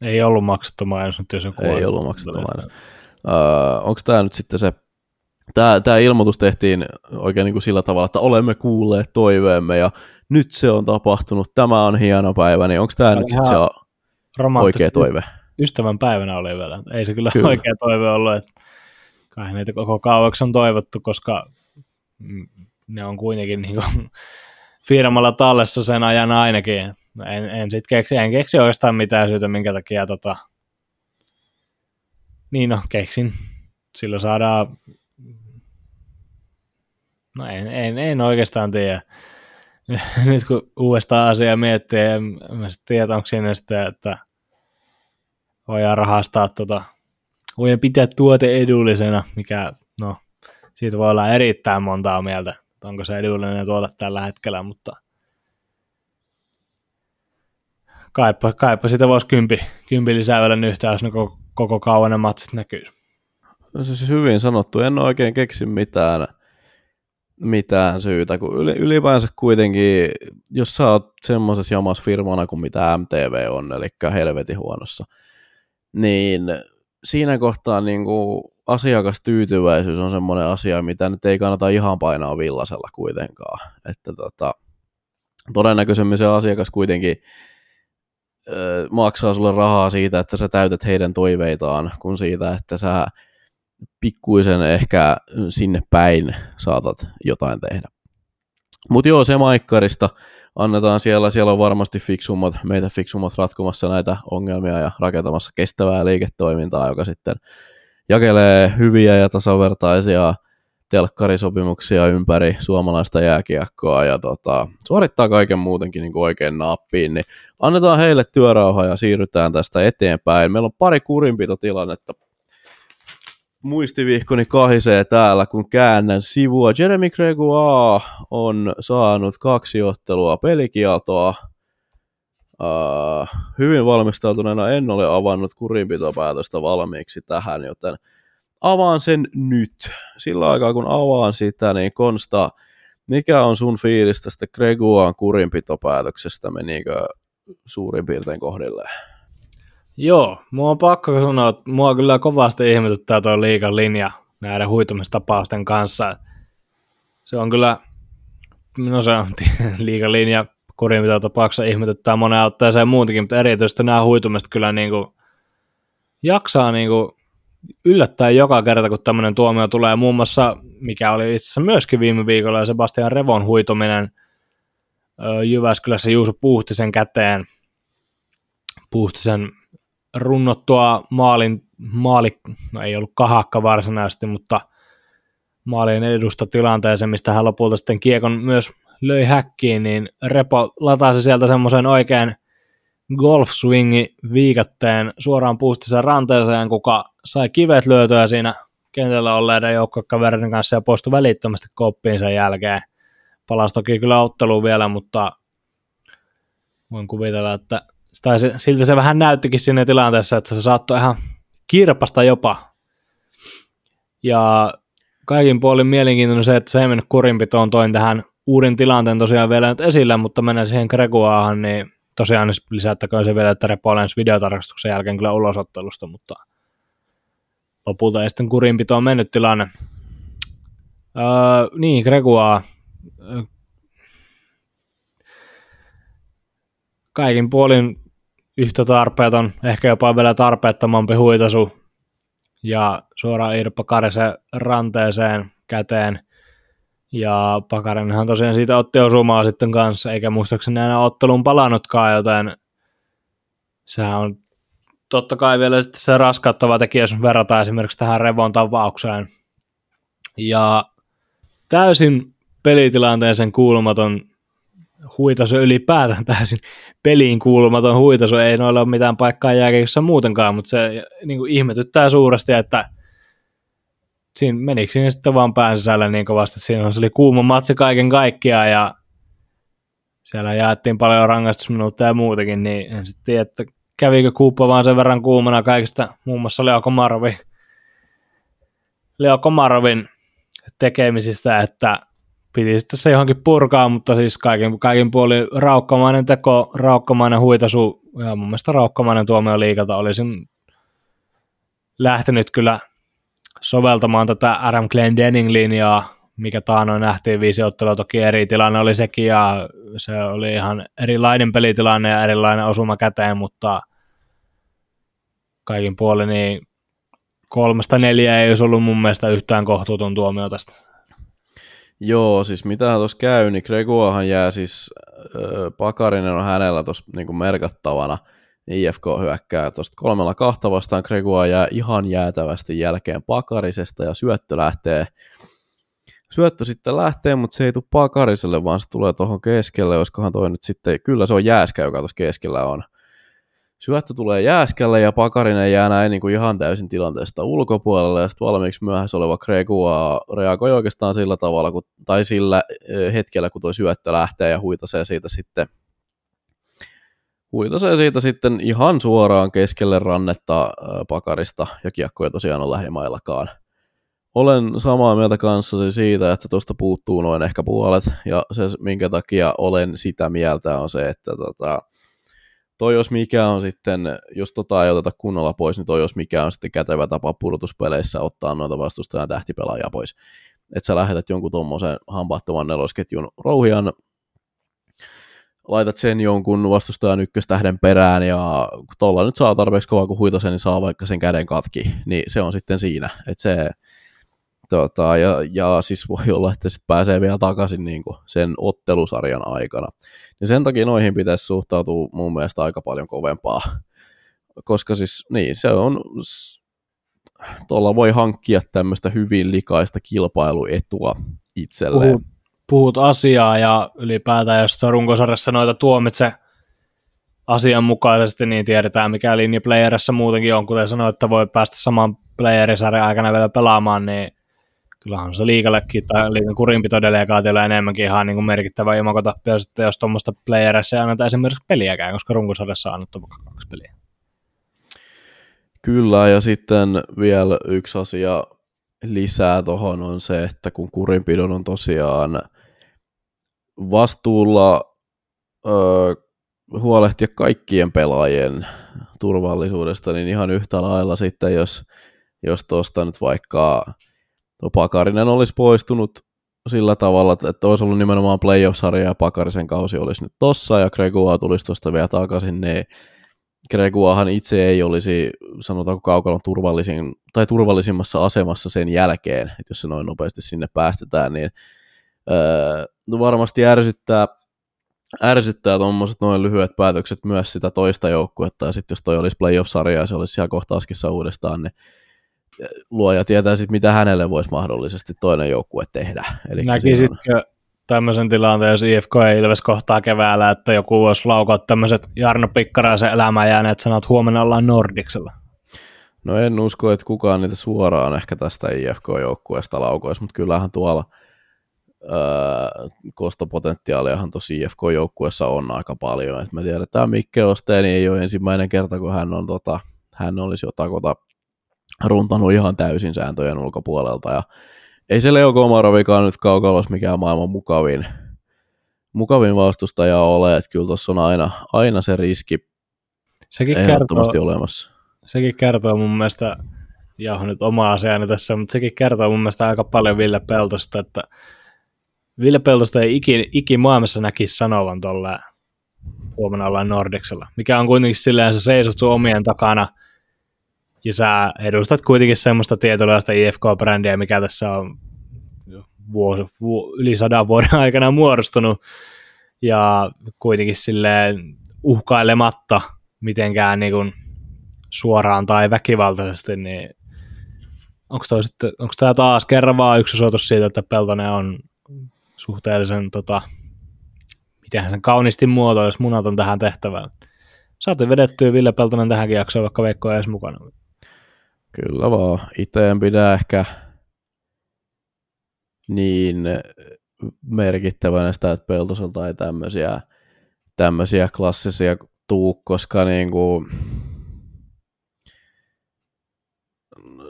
Ei ollut maksettu mainos, nyt jos joku Ei ollut maksettu mainos. Öö, Onko tämä nyt sitten se, tämä, tämä ilmoitus tehtiin oikein niin kuin sillä tavalla, että olemme kuulleet toiveemme ja nyt se on tapahtunut, tämä on hieno päivä, niin onko tämä nyt sitten se oikea toive? Ystävän päivänä oli vielä, ei se kyllä, kyllä. oikea toive ollut, että kai niitä koko kauaksi on toivottu, koska ne on kuitenkin niin kuin firmalla tallessa sen ajan ainakin. En, en sit keksi, en keksi oikeastaan mitään syytä, minkä takia tota... Niin no, keksin. Silloin saadaan... No en, en, en oikeastaan tiedä. Nyt kun uudestaan asiaa miettii, en mä sitten tiedä, onko siinä sitten, että voidaan rahastaa tota, voidaan pitää tuote edullisena, mikä, no, siitä voi olla erittäin montaa mieltä onko se edullinen tuoda tällä hetkellä, mutta kaipa, kaipa sitä voisi kympi, kympi lisää vielä yhtään, jos ne koko, koko kauan ne matsit näkyy. No se siis hyvin sanottu, en oikein keksi mitään, mitään syytä, kun ylipäänsä kuitenkin, jos sä oot semmoisessa jamassa firmana kuin mitä MTV on, eli helvetin huonossa, niin siinä kohtaa niin kuin asiakastyytyväisyys on semmoinen asia, mitä nyt ei kannata ihan painaa villasella kuitenkaan. Että tota, todennäköisemmin se asiakas kuitenkin ö, maksaa sulle rahaa siitä, että sä täytät heidän toiveitaan, kun siitä, että sä pikkuisen ehkä sinne päin saatat jotain tehdä. Mutta joo, se maikkarista annetaan siellä, siellä on varmasti fiksummat, meitä fiksummat ratkomassa näitä ongelmia ja rakentamassa kestävää liiketoimintaa, joka sitten jakelee hyviä ja tasavertaisia telkkarisopimuksia ympäri suomalaista jääkiekkoa ja tota, suorittaa kaiken muutenkin niin kuin oikein nappiin, niin annetaan heille työrauha ja siirrytään tästä eteenpäin. Meillä on pari kurinpitotilannetta muistivihkoni kahisee täällä, kun käännän sivua. Jeremy Gregoire on saanut kaksi ottelua pelikieltoa. Uh, hyvin valmistautuneena en ole avannut kurinpitopäätöstä valmiiksi tähän, joten avaan sen nyt. Sillä aikaa kun avaan sitä, niin Konsta, mikä on sun fiilis tästä Gregoan kurinpitopäätöksestä? Menikö suurin piirtein kohdilleen? Joo, mua on pakko sanoa, että mua kyllä kovasti ihmetyttää tuo liikan linja näiden huitumistapausten kanssa. Se on kyllä, no se on liikan linja kurin tapauksessa ihmetyttää monen otteeseen muutenkin, mutta erityisesti nämä huitumiset kyllä niin kuin jaksaa niin kuin yllättää joka kerta, kun tämmöinen tuomio tulee. Muun muassa, mikä oli itse asiassa myöskin viime viikolla, Sebastian Revon huituminen Jyväskylässä Juuso Puhtisen käteen. Puhtisen runnottua maalin, maali, no ei ollut kahakka varsinaisesti, mutta maalin edusta tilanteeseen, mistä hän lopulta sitten kiekon myös löi häkkiin, niin Repo latasi sieltä semmoisen oikein golf swingi viikatteen suoraan puustisen ranteeseen, kuka sai kivet löytöä siinä kentällä olleiden joukkokaverin kanssa ja poistui välittömästi koppiin sen jälkeen. Palasi toki kyllä otteluun vielä, mutta voin kuvitella, että tai se, siltä se vähän näyttikin siinä tilanteessa, että se saattoi ihan kirpasta jopa. Ja kaikin puolin mielenkiintoinen se, että se ei mennyt kurinpitoon, toin tähän uuden tilanteen tosiaan vielä nyt esille, mutta mennään siihen Gregoahan, niin tosiaan lisättäköön se vielä, että Repo videotarkastuksen jälkeen kyllä ulosottelusta, mutta lopulta ei sitten kurinpitoon mennyt tilanne. Öö, niin, Gregoa kaikin puolin yhtä tarpeeton, ehkä jopa vielä tarpeettomampi huitasu ja suoraan Irppa Karisen ranteeseen käteen. Ja Pakarinenhan tosiaan siitä otti osumaa sitten kanssa, eikä muistaakseni enää ottelun palannutkaan, joten sehän on totta kai vielä sitten se raskauttava tekijä, jos verrataan esimerkiksi tähän Revon tavaukseen. Ja täysin pelitilanteeseen kuulumaton huitasu ylipäätään täysin peliin kuulumaton huitasu, ei noilla ole mitään paikkaa jääkiekossa muutenkaan, mutta se niin kuin ihmetyttää suuresti, että siinä menikö siinä sitten vaan pään sisällä niin kovasti, siinä se oli kuuma matsi kaiken kaikkiaan ja siellä jaettiin paljon rangaistusminuutteja ja muutakin, niin en sitten tiedä, että kävikö kuuppa vaan sen verran kuumana kaikista, muun muassa Leo Komarovin, Leo Komarovin tekemisistä, että piti sitten se johonkin purkaa, mutta siis kaiken, kaiken puolin raukkamainen teko, raukkamainen huitasu ja mun mielestä raukkamainen tuomio liikalta olisin lähtenyt kyllä soveltamaan tätä RM Glendening-linjaa, mikä taanoin nähtiin viisi ottelua, toki eri tilanne oli sekin ja se oli ihan erilainen pelitilanne ja erilainen osuma käteen, mutta kaikin puolin niin kolmesta neljä ei olisi ollut mun mielestä yhtään kohtuuton tuomio tästä. Joo, siis mitä tuossa käy, niin Gregoahan jää siis, äh, Pakarinen on hänellä tuossa niin merkattavana, IFK hyökkää tuosta kolmella kahta vastaan, Gregoa jää ihan jäätävästi jälkeen Pakarisesta ja syöttö lähtee, syöttö sitten lähtee, mutta se ei tule Pakariselle, vaan se tulee tuohon keskelle, olisikohan toi nyt sitten, kyllä se on Jääskä, joka tuossa keskellä on, syöttö tulee jääskälle ja Pakarinen jää näin niin kuin ihan täysin tilanteesta ulkopuolelle. Ja sitten valmiiksi myöhässä oleva Gregua reagoi oikeastaan sillä tavalla, kun, tai sillä eh, hetkellä, kun tuo syöttö lähtee ja huitasee siitä sitten huitasee siitä sitten ihan suoraan keskelle rannetta eh, Pakarista. Ja kiekko ei tosiaan ole lähimaillakaan. Olen samaa mieltä kanssasi siitä, että tuosta puuttuu noin ehkä puolet. Ja se minkä takia olen sitä mieltä on se, että tota, toi jos mikä on sitten, jos tota ei oteta kunnolla pois, niin toi jos mikä on sitten kätevä tapa pudotuspeleissä ottaa noita vastustajan tähtipelaajia pois. Että sä lähetät jonkun tuommoisen hampaattoman nelosketjun rouhian, laitat sen jonkun vastustajan ykköstähden perään ja kun tuolla nyt saa tarpeeksi kovaa kun huitasen, niin saa vaikka sen käden katki, niin se on sitten siinä. Että se, tota, ja, ja siis voi olla, että sitten pääsee vielä takaisin niin kuin sen ottelusarjan aikana. Niin sen takia noihin pitäisi suhtautua mun mielestä aika paljon kovempaa. Koska siis, niin, se on tuolla voi hankkia tämmöistä hyvin likaista kilpailuetua itselleen. Puhut, puhut asiaa ja ylipäätään, jos runkosarjassa noita tuomitse asianmukaisesti, niin tiedetään mikä linja playerissa muutenkin on, kuten sanoit, että voi päästä saman playerisarjan aikana vielä pelaamaan, niin kyllähän se liikallekin tai liikan kurinpitodelegaatiolla enemmänkin ihan niin kuin merkittävä imakotappio sitten, jos tuommoista playerissa ei anneta esimerkiksi peliäkään, koska runkosarjassa on annettu vaikka kaksi peliä. Kyllä, ja sitten vielä yksi asia lisää tuohon on se, että kun kurinpidon on tosiaan vastuulla öö, huolehtia kaikkien pelaajien turvallisuudesta, niin ihan yhtä lailla sitten, jos, jos tuosta nyt vaikka Pakarinen olisi poistunut sillä tavalla, että olisi ollut nimenomaan playoff-sarja ja Pakarisen kausi olisi nyt tossa ja Gregua tulisi tuosta vielä takaisin, niin Greguahan itse ei olisi, sanotaanko kaukalon turvallisin, tai turvallisimmassa asemassa sen jälkeen, että jos se noin nopeasti sinne päästetään, niin öö, no varmasti ärsyttää, ärsyttää tuommoiset noin lyhyet päätökset myös sitä toista joukkuetta, ja sitten jos toi olisi playoff-sarja ja se olisi siellä kohta askissa uudestaan, niin luoja tietää sitten, mitä hänelle voisi mahdollisesti toinen joukkue tehdä. Eli Näkisitkö on... tämmöisen tilanteen, jos IFK ei Ilves kohtaa keväällä, että joku voisi laukaa tämmöiset Jarno Pikkaraisen elämään jääneet sanat, huomenna ollaan Nordiksella? No en usko, että kukaan niitä suoraan ehkä tästä IFK-joukkueesta laukoisi, mutta kyllähän tuolla öö, kostopotentiaaliahan tosi IFK-joukkueessa on aika paljon. Et me tiedetään, Mikke Osteeni ei ole ensimmäinen kerta, kun hän, on, tota, hän olisi jotakota runtanut ihan täysin sääntöjen ulkopuolelta. Ja ei se Leo Komarovikaan nyt kaukalos mikään maailman mukavin, mukavin vastustaja ole, että kyllä tuossa on aina, aina se riski sekin ehdottomasti kertoo, olemassa. Sekin kertoo mun mielestä, ja nyt oma asiani tässä, mutta sekin kertoo mun mielestä aika paljon Ville Peltosta, että Ville Peltosta ei iki, iki maailmassa näkisi sanovan tuolla huomenna ollaan Nordicsella, mikä on kuitenkin silleen, sä seisot sun omien takana – ja sä edustat kuitenkin semmoista tietynlaista IFK-brändiä, mikä tässä on vuosi, vu, yli sadan vuoden aikana muodostunut, ja kuitenkin silleen uhkailematta mitenkään niin kuin suoraan tai väkivaltaisesti, niin onko, tämä taas kerran vaan yksi osoitus siitä, että Peltonen on suhteellisen, tota, miten sen kauniisti muotoilisi munaton tähän tehtävään. Saatiin vedettyä Ville Peltonen tähänkin jaksoon, vaikka Veikko ei edes mukana. Kyllä vaan. Itse en pidä ehkä niin merkittävänä sitä, että Peltoselta ei tämmöisiä, tämmöisiä klassisia tuu, koska niin kuin,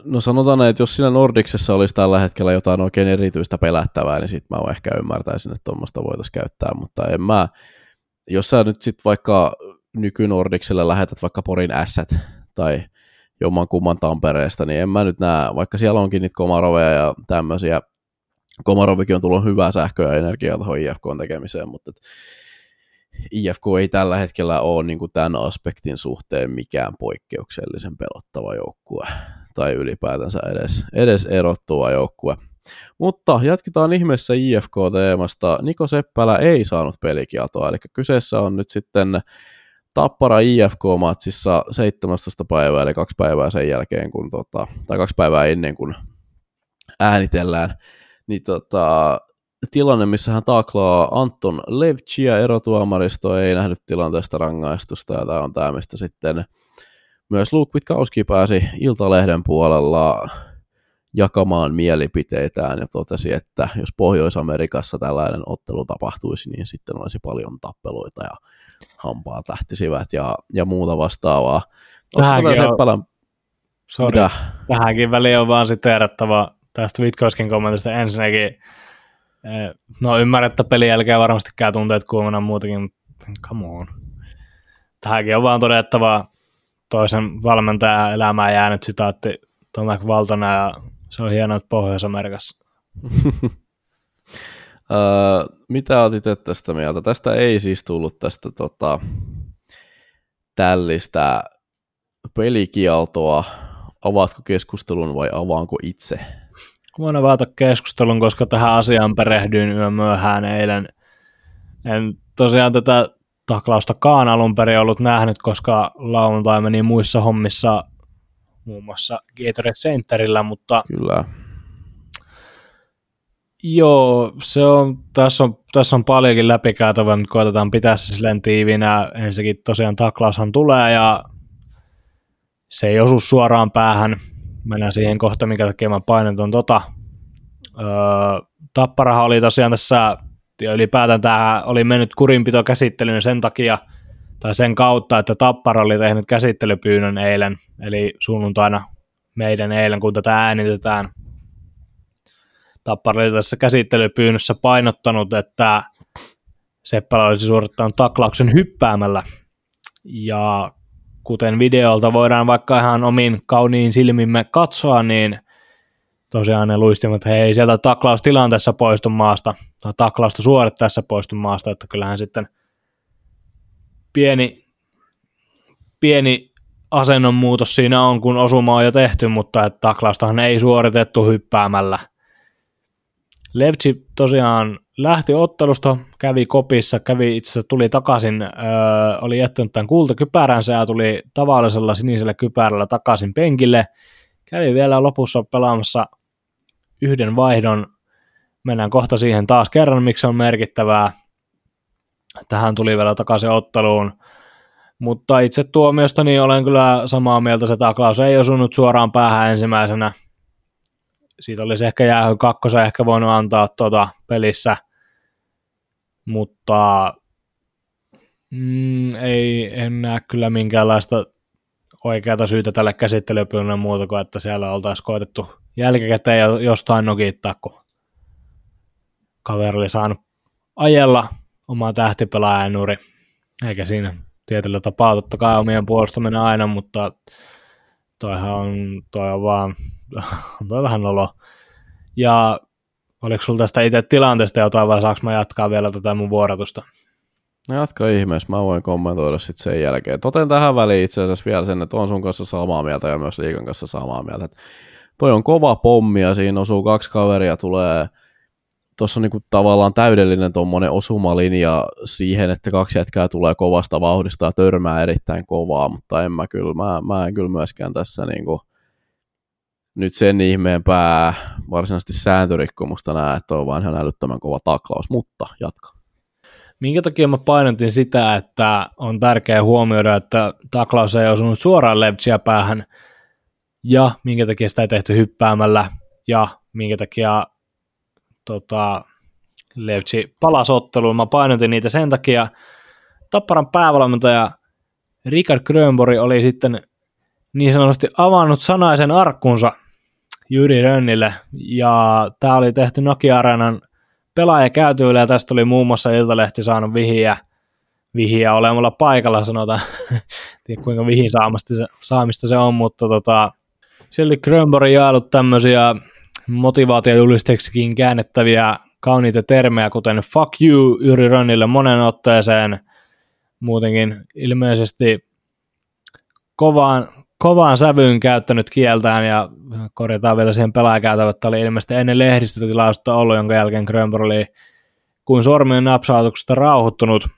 no sanotaan, että jos siinä Nordiksessa olisi tällä hetkellä jotain oikein erityistä pelättävää, niin sitten mä ehkä ymmärtäisin, että tuommoista voitaisiin käyttää, mutta en mä, jos sä nyt sitten vaikka nyky-Nordikselle lähetät vaikka Porin ässät tai jomman kumman Tampereesta, niin en mä nyt näe, vaikka siellä onkin niitä Komaroveja ja tämmöisiä, Komarovikin on tullut hyvää sähköä ja energiaa tuohon IFK tekemiseen, mutta IFK ei tällä hetkellä ole niin kuin tämän aspektin suhteen mikään poikkeuksellisen pelottava joukkue tai ylipäätänsä edes, edes erottuva joukkue. Mutta jatketaan ihmeessä IFK-teemasta. Niko Seppälä ei saanut pelikiatoa, eli kyseessä on nyt sitten Tappara IFK-matsissa 17. päivää, eli kaksi päivää sen jälkeen, kun, tota, tai kaksi päivää ennen kuin äänitellään, niin tota, tilanne, missä hän taklaa Anton Levchia erotuomaristo, ei nähnyt tilanteesta rangaistusta, ja tämä on tämä, mistä sitten myös Luke Witkowski pääsi Iltalehden puolella jakamaan mielipiteitään ja totesi, että jos Pohjois-Amerikassa tällainen ottelu tapahtuisi, niin sitten olisi paljon tappeluita ja hampaat lähtisivät ja, ja muuta vastaavaa. Tähänkin, on, sorry, tähänkin väliin on vaan siteerattava tästä Witkowskin kommentista ensinnäkin. Eh, no ymmärrän, että pelin jälkeen varmasti käy tunteet kuumana muutakin, mutta come on. Tähänkin on vaan todettava toisen valmentajan elämään jäänyt sitaatti Tomek Valtona ja se on hienoa, että Pohjois-Amerikassa. Öö, mitä otit tästä mieltä? Tästä ei siis tullut tästä tota, tällistä pelikieltoa. Avaatko keskustelun vai avaanko itse? Voin avata keskustelun, koska tähän asiaan perehdyin yö myöhään eilen. En tosiaan tätä taklausta kaan alun perin ollut nähnyt, koska lauantai meni muissa hommissa muun muassa Gatorade Centerillä, mutta Kyllä. Joo, se on, tässä, on, tässä on paljonkin läpikäytävää, mutta koitetaan pitää se silleen tiivinä. Ensinnäkin tosiaan taklaushan tulee ja se ei osu suoraan päähän. Mennään siihen kohta, mikä takia mä painan tota. Öö, tapparaha oli tosiaan tässä, ja ylipäätään tämä oli mennyt kurinpito käsittelyyn sen takia, tai sen kautta, että Tappara oli tehnyt käsittelypyynnön eilen, eli sunnuntaina meidän eilen, kun tätä äänitetään – Tappara oli tässä käsittelypyynnössä painottanut, että Seppälä olisi suorittanut taklauksen hyppäämällä. Ja kuten videolta voidaan vaikka ihan omin kauniin silmimme katsoa, niin tosiaan ne luistivat, että he ei sieltä taklaustilanteessa poistu maasta, tai taklausta suorittaessa poistu maasta, että kyllähän sitten pieni, pieni asennon muutos siinä on, kun osuma on jo tehty, mutta että taklaustahan ei suoritettu hyppäämällä – Levci tosiaan lähti ottelusta, kävi kopissa, kävi itse asiassa tuli takaisin, öö, oli jättänyt tämän kultakypäränsä ja tuli tavallisella sinisellä kypärällä takaisin penkille. Kävi vielä lopussa pelaamassa yhden vaihdon. Mennään kohta siihen taas kerran, miksi on merkittävää. Tähän tuli vielä takaisin otteluun. Mutta itse tuomiosta niin olen kyllä samaa mieltä, se taklaus ei osunut suoraan päähän ensimmäisenä – siitä olisi ehkä jäähy kakkosen ehkä voinut antaa tuota pelissä, mutta mm, ei, en näe kyllä minkäänlaista oikeata syytä tälle käsittelypyynnön muuta kuin, että siellä oltaisiin koetettu jälkikäteen jostain nokittaa, kun kaveri oli saanut ajella omaa tähtipelaajan nuri, eikä siinä tietyllä tapaa totta kai omien puolustaminen aina, mutta toihan on, toi on vaan on toi vähän olo. Ja oliko sulla tästä itse tilanteesta jotain vai saanko mä jatkaa vielä tätä mun vuorotusta? No jatka ihmeessä, mä voin kommentoida sitten sen jälkeen. Toten tähän väliin itse asiassa vielä sen, että on sun kanssa samaa mieltä ja myös liikan kanssa samaa mieltä. Että toi on kova pommi ja siinä osuu kaksi kaveria, tulee tuossa on niinku tavallaan täydellinen tuommoinen osumalinja siihen, että kaksi jätkää tulee kovasta vauhdista ja törmää erittäin kovaa, mutta en mä kyllä, mä, mä en kyllä myöskään tässä niinku, nyt sen ihmeempää varsinaisesti sääntörikkomusta näe, että on vain ihan älyttömän kova taklaus, mutta jatka. Minkä takia mä painotin sitä, että on tärkeää huomioida, että taklaus ei osunut suoraan Lepsiä päähän, ja minkä takia sitä ei tehty hyppäämällä, ja minkä takia tota, Levtsi palasi otteluun. Mä painotin niitä sen takia. Tapparan päävalmentaja Richard Grönborg oli sitten niin sanotusti avannut sanaisen arkkunsa Jyri Rönnille, ja tämä oli tehty Nokia-areenan pelaajakäytyillä, ja tästä oli muun muassa Iltalehti saanut vihiä, vihiä olemalla paikalla, sanotaan, tiedä kuinka vihin saamista se, saamista se on, mutta tota, siellä oli Grönborg jaellut tämmöisiä motivaatiojulisteksikin käännettäviä kauniita termejä, kuten fuck you Jyri Rönnille monen otteeseen, muutenkin ilmeisesti kovaan, kovaan sävyyn käyttänyt kieltään ja korjataan vielä siihen pelaajakäytävä, että oli ilmeisesti ennen lehdistötilausta ollut, jonka jälkeen Grönborg oli kuin sormien napsautuksesta rauhoittunut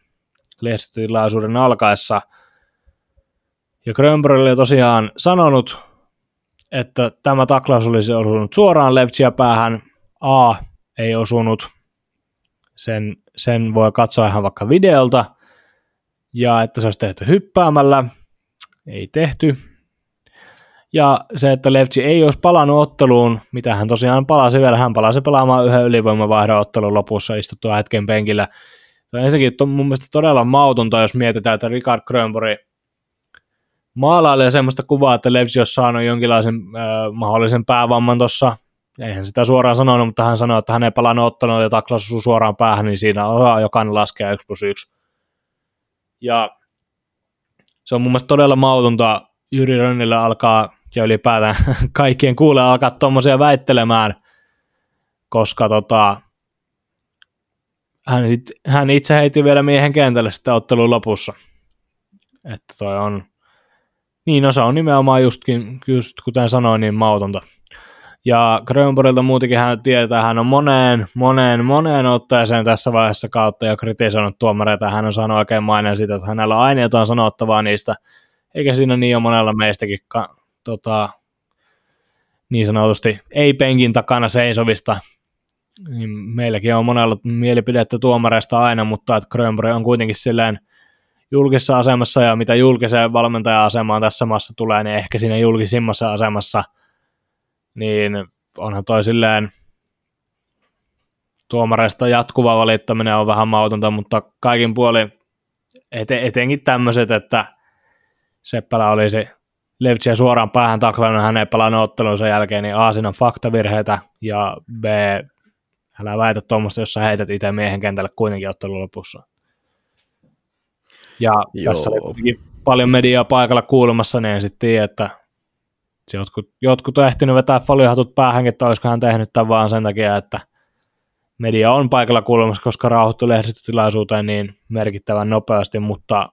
lehdistötilaisuuden alkaessa. Ja Grönborg oli tosiaan sanonut, että tämä taklaus olisi osunut suoraan Lepsiä päähän. A ei osunut. Sen, sen voi katsoa ihan vaikka videolta. Ja että se olisi tehty hyppäämällä. Ei tehty. Ja se, että Levci ei olisi palannut otteluun, mitä hän tosiaan palasi vielä, hän palasi pelaamaan yhden ylivoimavaihdon ottelun lopussa istuttua hetken penkillä. Se on ensinnäkin to, mun mielestä todella mautonta, jos mietitään, että Richard Grönborg maalailee semmoista kuvaa, että Levci olisi saanut jonkinlaisen äh, mahdollisen päävamman tuossa. Eihän sitä suoraan sanonut, mutta hän sanoi, että hän ei palannut ottanut ja taklasu suoraan päähän, niin siinä on jokainen laskea 1 plus 1. Ja se on mun mielestä todella mautonta Jyri Rönnille alkaa ja ylipäätään kaikkien kuulee alkaa tuommoisia väittelemään, koska tota, hän, sit, hän itse heitti vielä miehen kentälle sitten ottelun lopussa. Että toi on, niin no on nimenomaan justkin, just kuten sanoin, niin mautonta. Ja Grönborgilta muutenkin hän tietää, hän on moneen, moneen, moneen otteeseen tässä vaiheessa kautta jo kritisoinut tuomareita. Hän on saanut oikein maineen siitä, että hänellä on aina jotain sanottavaa niistä, eikä siinä niin ole monella meistäkin tota, niin sanotusti ei-penkin takana seisovista. Niin meilläkin on monella mielipidettä tuomareista aina, mutta että Grönborg on kuitenkin silleen julkisessa asemassa ja mitä julkiseen valmentaja-asemaan tässä maassa tulee, niin ehkä siinä julkisimmassa asemassa, niin onhan toi silleen tuomareista jatkuva valittaminen on vähän mautonta, mutta kaikin puolin eten, etenkin tämmöiset, että Seppälä olisi Levtsiä suoraan päähän taklannut hänen pelannut ottelunsa jälkeen, niin A, siinä on faktavirheitä, ja B, älä väitä tuommoista, jos sä heität itse miehen kentälle kuitenkin ottelun lopussa. Ja Joo. tässä oli paljon mediaa paikalla kuulemassa, niin en sitten tiedä, että jotkut, jotkut on ehtinyt vetää foliohatut päähänkin, että olisiko hän tehnyt tämän vaan sen takia, että media on paikalla kuulemassa, koska rauhoittui lehdistötilaisuuteen niin merkittävän nopeasti, mutta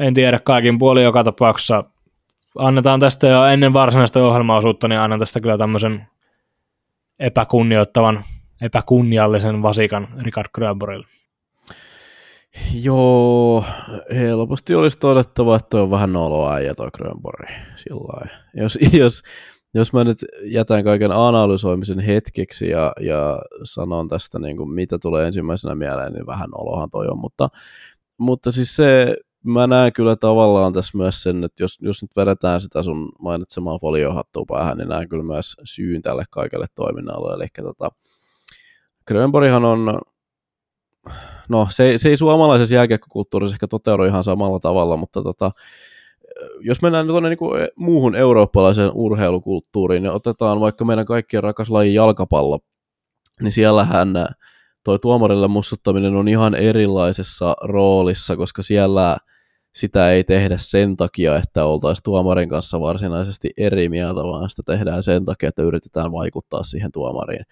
en tiedä kaikin puolin joka tapauksessa. Annetaan tästä jo ennen varsinaista ohjelmaosuutta, niin annan tästä kyllä tämmöisen epäkunnioittavan, epäkunniallisen vasikan Richard Grönborille. Joo, helposti olisi todettava, että on vähän noloa äijä toi Grönborg. Jos, jos, jos mä nyt jätän kaiken analysoimisen hetkeksi ja, ja sanon tästä, niin kuin, mitä tulee ensimmäisenä mieleen, niin vähän olohan toi on, mutta, mutta siis se, mä näen kyllä tavallaan tässä myös sen, että jos, jos nyt vedetään sitä sun mainitsemaa foliohattua päähän, niin näen kyllä myös syyn tälle kaikelle toiminnalle. Eli tota, Grönborghan on, no se, se ei suomalaisessa jääkiekkokulttuurissa ehkä toteudu ihan samalla tavalla, mutta tota, jos mennään tuonne niin kuin muuhun eurooppalaiseen urheilukulttuuriin, niin otetaan vaikka meidän kaikkien rakas laji jalkapallo, niin siellähän toi tuomarille mussuttaminen on ihan erilaisessa roolissa, koska siellä sitä ei tehdä sen takia, että oltaisiin tuomarin kanssa varsinaisesti eri mieltä, vaan sitä tehdään sen takia, että yritetään vaikuttaa siihen tuomariin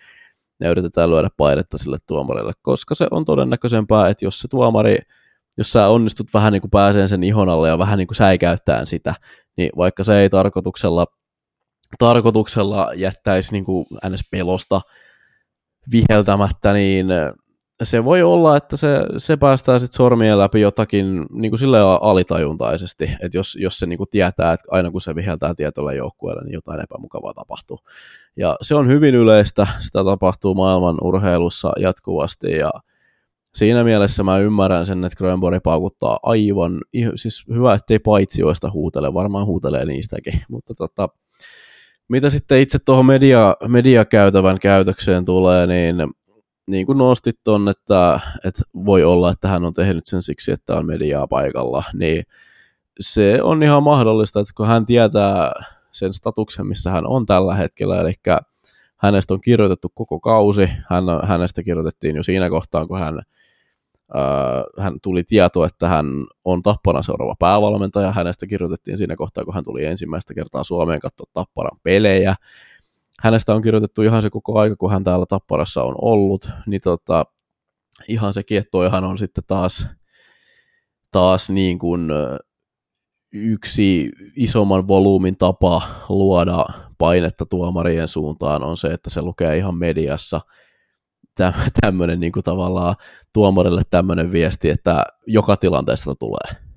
ja yritetään lyödä painetta sille tuomarille, koska se on todennäköisempää, että jos se tuomari, jos sä onnistut vähän niin kuin pääseen sen ihon alle ja vähän niin kuin säikäyttään sitä, niin vaikka se ei tarkoituksella, tarkoituksella jättäisi niin kuin ns. pelosta viheltämättä, niin se voi olla, että se, se päästää sitten sormien läpi jotakin niin kuin sille alitajuntaisesti, että jos, jos se niin kuin tietää, että aina kun se viheltää tietolle joukkueelle, niin jotain epämukavaa tapahtuu. Ja se on hyvin yleistä, sitä tapahtuu maailman urheilussa jatkuvasti ja siinä mielessä mä ymmärrän sen, että Grönborg paukuttaa aivan, siis hyvä, ettei paitsioista huutele, varmaan huutelee niistäkin, mutta tota, mitä sitten itse tuohon media, mediakäytävän käytökseen tulee, niin niin kuin nostit ton, että, että voi olla, että hän on tehnyt sen siksi, että on mediaa paikalla, niin se on ihan mahdollista, että kun hän tietää sen statuksen, missä hän on tällä hetkellä, eli hänestä on kirjoitettu koko kausi, hän, hänestä kirjoitettiin jo siinä kohtaa, kun hän, hän tuli tieto, että hän on Tapparan seuraava päävalmentaja, hänestä kirjoitettiin siinä kohtaa, kun hän tuli ensimmäistä kertaa Suomeen katsoa Tapparan pelejä, hänestä on kirjoitettu ihan se koko aika, kun hän täällä Tapparassa on ollut, niin tota, ihan se kiettoihan on sitten taas, taas niin kuin yksi isomman volyymin tapa luoda painetta tuomarien suuntaan on se, että se lukee ihan mediassa tämmöinen niin kuin tavallaan tuomarille tämmöinen viesti, että joka tilanteesta tulee.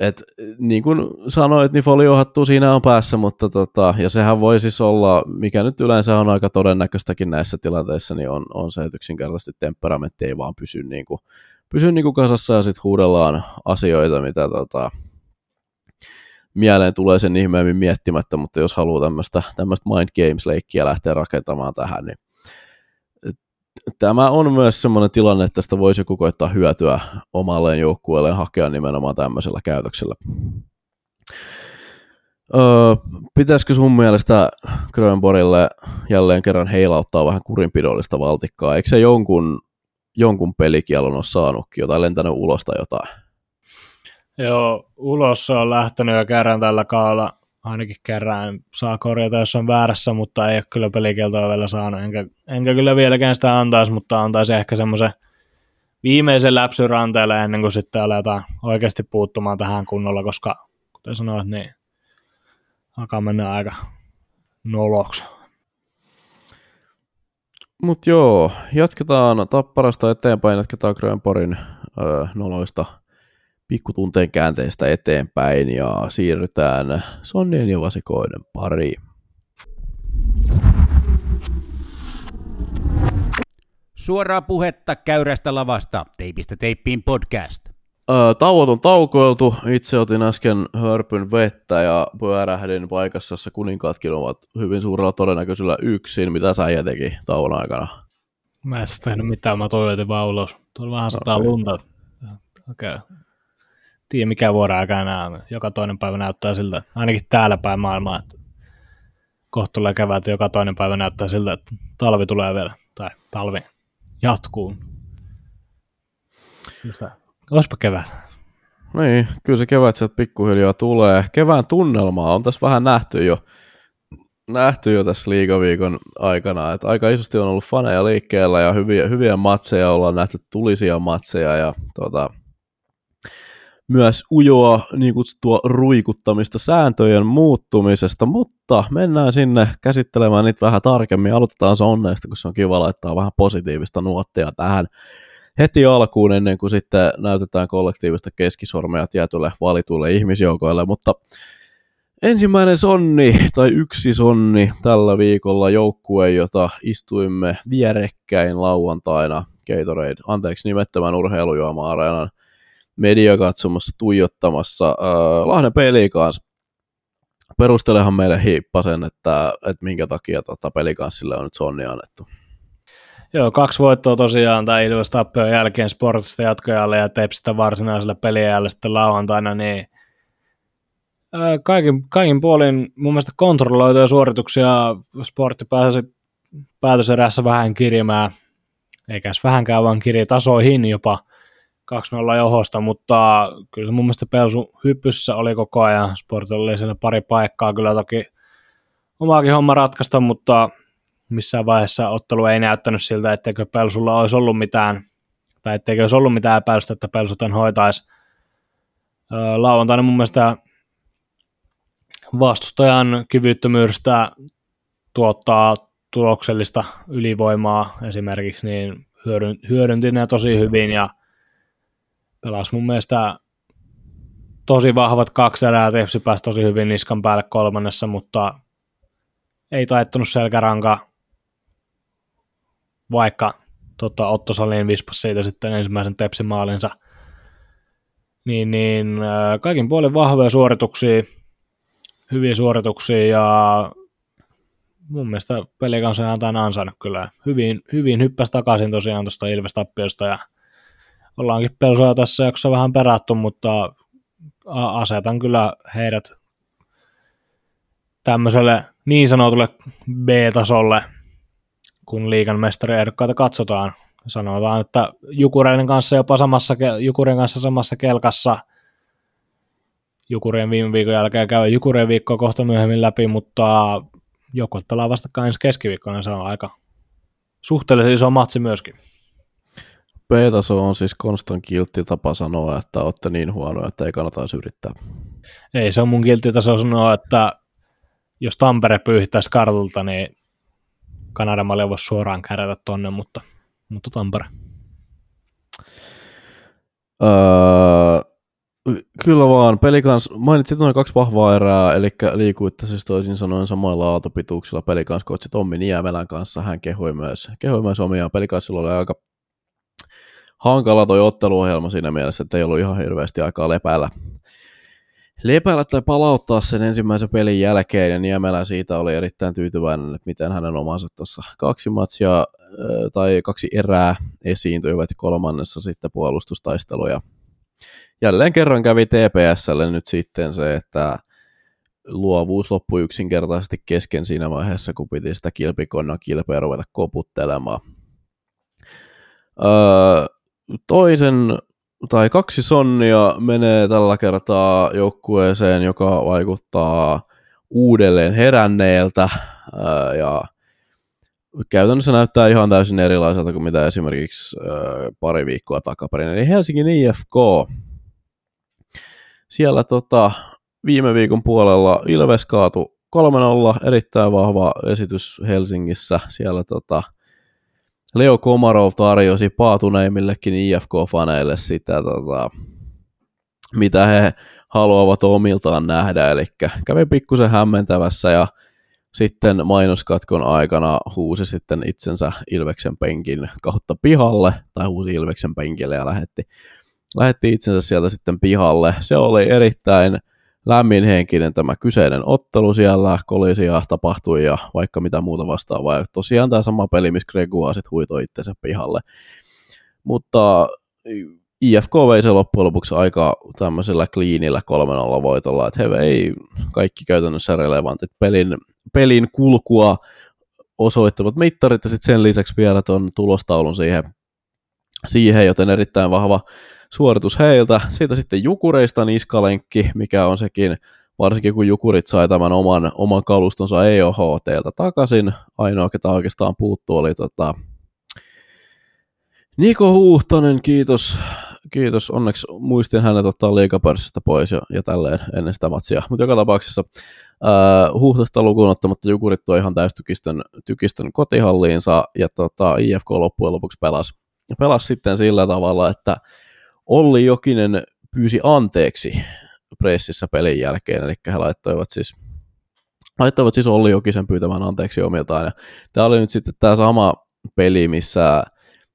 Et, niin kuin sanoit, niin foliohattu siinä on päässä, mutta tota, ja sehän voi siis olla, mikä nyt yleensä on aika todennäköistäkin näissä tilanteissa, niin on, on se, että yksinkertaisesti temperamentti ei vaan pysy, niin kuin, pysy niin kuin kasassa ja sitten huudellaan asioita, mitä tota, mieleen tulee sen ihmeemmin miettimättä, mutta jos haluaa tämmöistä mind games-leikkiä lähteä rakentamaan tähän, niin tämä on myös semmoinen tilanne, että tästä voisi joku koittaa hyötyä omalleen joukkueelleen hakea nimenomaan tämmöisellä käytöksellä. Öö, pitäisikö sun mielestä Grönborille jälleen kerran heilauttaa vähän kurinpidollista valtikkaa? Eikö se jonkun, jonkun pelikielon ole saanutkin, jotain lentänyt ulos tai jotain? Joo, ulos on lähtenyt jo kerran tällä kaalla ainakin kerran saa korjata, jos on väärässä, mutta ei ole kyllä pelikieltoa vielä saanut, enkä, enkä kyllä vieläkään sitä antaisi, mutta antaisi ehkä semmoisen viimeisen läpsyn ranteelle ennen kuin sitten aletaan oikeasti puuttumaan tähän kunnolla, koska kuten sanoit, niin alkaa mennä aika noloksi. Mutta joo, jatketaan Tapparasta eteenpäin, jatketaan Grönporin öö, noloista pikkutunteen käänteistä eteenpäin ja siirrytään sonnien ja vasikoiden pariin. Suoraa puhetta käyrästä lavasta, teipistä teippiin podcast. Öö, tauot on taukoiltu. Itse otin äsken hörpyn vettä ja pyörähdin paikassa, jossa kuninkaatkin ovat hyvin suurella todennäköisyydellä yksin. Mitä sä teki tauon aikana? Mä en tehnyt mitään, mä toivotin vaan ulos. Tuolla vähän sataa okay. lunta. Okei. Okay. Tiedä mikä vuoden aikaa enää. Joka toinen päivä näyttää siltä, ainakin täällä päin maailmaa, että kohta tulee kevät, joka toinen päivä näyttää siltä, että talvi tulee vielä, tai talvi jatkuu. Olisipa kevät. Niin, kyllä se kevät sieltä pikkuhiljaa tulee. Kevään tunnelmaa on tässä vähän nähty jo, nähty jo tässä liigaviikon aikana, että aika isosti on ollut faneja liikkeellä ja hyviä, hyviä matseja, ollaan nähty tulisia matseja ja tota, myös ujoa niin kutsuttua ruikuttamista sääntöjen muuttumisesta, mutta mennään sinne käsittelemään niitä vähän tarkemmin. Aloitetaan sonneista, kun se on kiva laittaa vähän positiivista nuottia tähän heti alkuun ennen kuin sitten näytetään kollektiivista keskisormea tietylle valituille ihmisjoukoille, mutta ensimmäinen sonni tai yksi sonni tällä viikolla joukkue, jota istuimme vierekkäin lauantaina Gatorade, anteeksi nimettömän urheilujuoma-areenan mediakatsomassa tuijottamassa äh, Lahden pelikanssa. Perustelehan meille hiippasen, että, että minkä takia tota, pelikanssille on nyt sonni annettu. Joo, kaksi voittoa tosiaan tai Ilves Tappion jälkeen Sportista jatkojalle ja Tepsistä varsinaiselle peliajalle sitten lauantaina, niin kaikin, kaikin puolin mun mielestä kontrolloituja suorituksia Sportti pääsi päätöserässä vähän kirjimään, eikä vähänkään vaan kirjatasoihin jopa 2-0 johosta, mutta kyllä se mun mielestä Pelsu hyppyssä oli koko ajan. Sportilla oli siinä pari paikkaa kyllä toki omaakin homma ratkaista, mutta missään vaiheessa ottelu ei näyttänyt siltä, etteikö Pelsulla olisi ollut mitään, tai etteikö olisi ollut mitään epäilystä, että Pelsu tämän hoitaisi. Lauantaina mun mielestä vastustajan kyvyttömyydestä tuottaa tuloksellista ylivoimaa esimerkiksi, niin hyödynti ne tosi hyvin ja pelasi mun mielestä tosi vahvat kaksi erää, Tepsi pääsi tosi hyvin niskan päälle kolmannessa, mutta ei taittunut selkäranka, vaikka tota, Otto Salin vispasi siitä sitten ensimmäisen Tepsin maalinsa. Niin, niin kaikin puolin vahvoja suorituksia, hyviä suorituksia ja mun mielestä pelikansa on tämän ansainnut kyllä. Hyvin, hyvin hyppäsi takaisin tosiaan tuosta Ilves-tappiosta ja ollaankin pelsoja tässä jaksossa vähän perattu, mutta asetan kyllä heidät tämmöiselle niin sanotulle B-tasolle, kun liigan mestariehdokkaita katsotaan. Sanotaan, että Jukureiden kanssa jopa samassa, Jukurien kanssa samassa kelkassa. Jukurien viime viikon jälkeen käy Jukurien viikkoa kohta myöhemmin läpi, mutta joku pelaa vastakkain ensi keskiviikkona, se on aika suhteellisen iso matsi myöskin. B-taso on siis konstant kiltti tapa sanoa, että olette niin huono, että ei kannata edes yrittää. Ei, se on mun kiltti taso sanoa, että jos Tampere pyyhittäisi kartalta, niin Kanadan malja voisi suoraan kärätä tonne, mutta, mutta Tampere. Öö, kyllä vaan, pelikans, mainitsit noin kaksi vahvaa erää, eli liikuitte siis toisin sanoen samoilla aaltopituuksilla pelikanscoachi Tommi Niemelän kanssa, hän kehui myös, kehui myös omia, pelikanssilla oli aika hankala toi otteluohjelma siinä mielessä, että ei ollut ihan hirveästi aikaa lepäillä, lepäillä tai palauttaa sen ensimmäisen pelin jälkeen, ja Niemelä siitä oli erittäin tyytyväinen, että miten hänen omansa tuossa kaksi matsia tai kaksi erää esiintyivät kolmannessa sitten puolustustaisteluja. Jälleen kerran kävi TPSlle nyt sitten se, että luovuus loppui yksinkertaisesti kesken siinä vaiheessa, kun piti sitä kilpikonnan kilpeä ruveta koputtelemaan. Öö, toisen tai kaksi sonnia menee tällä kertaa joukkueeseen, joka vaikuttaa uudelleen heränneeltä ja käytännössä näyttää ihan täysin erilaiselta kuin mitä esimerkiksi pari viikkoa takaperin, eli Helsingin IFK. Siellä tota, viime viikon puolella Ilves kaatu 3-0, erittäin vahva esitys Helsingissä. Siellä tota, Leo Komarov tarjosi paatuneimmillekin IFK-faneille sitä tota, mitä he haluavat omiltaan nähdä, eli kävi pikkusen hämmentävässä ja sitten mainoskatkon aikana huusi sitten itsensä Ilveksen penkin kautta pihalle, tai huusi Ilveksen penkille ja lähetti, lähetti itsensä sieltä sitten pihalle. Se oli erittäin lämminhenkinen tämä kyseinen ottelu siellä, kolisia tapahtui ja vaikka mitä muuta vastaavaa. Ja tosiaan tämä sama peli, missä Gregua sitten huitoi itsensä pihalle. Mutta IFK vei se loppujen lopuksi aika tämmöisellä kliinillä 3-0 voitolla, että he vei kaikki käytännössä relevantit pelin, pelin kulkua osoittavat mittarit ja sitten sen lisäksi vielä tuon tulostaulun siihen, siihen, joten erittäin vahva suoritus heiltä. Siitä sitten Jukureista niskalenkki, mikä on sekin, varsinkin kun Jukurit sai tämän oman, oman kalustonsa EOHTltä takaisin. Ainoa, ketä oikeastaan puuttuu, oli tota, Niko Huhtanen, kiitos. Kiitos. Onneksi muistin hänet ottaa liikapörssistä pois ja, ja tälleen ennen sitä matsia. Mutta joka tapauksessa äh, Huhtasta lukuun ottamatta Jukurit tuo ihan täystykistön tykistön kotihalliinsa ja tota, IFK loppujen lopuksi pelasi, pelasi sitten sillä tavalla, että Olli Jokinen pyysi anteeksi pressissä pelin jälkeen, eli he laittoivat siis, laittoivat siis Olli Jokisen pyytämään anteeksi omiltaan. Ja tämä oli nyt sitten tämä sama peli, missä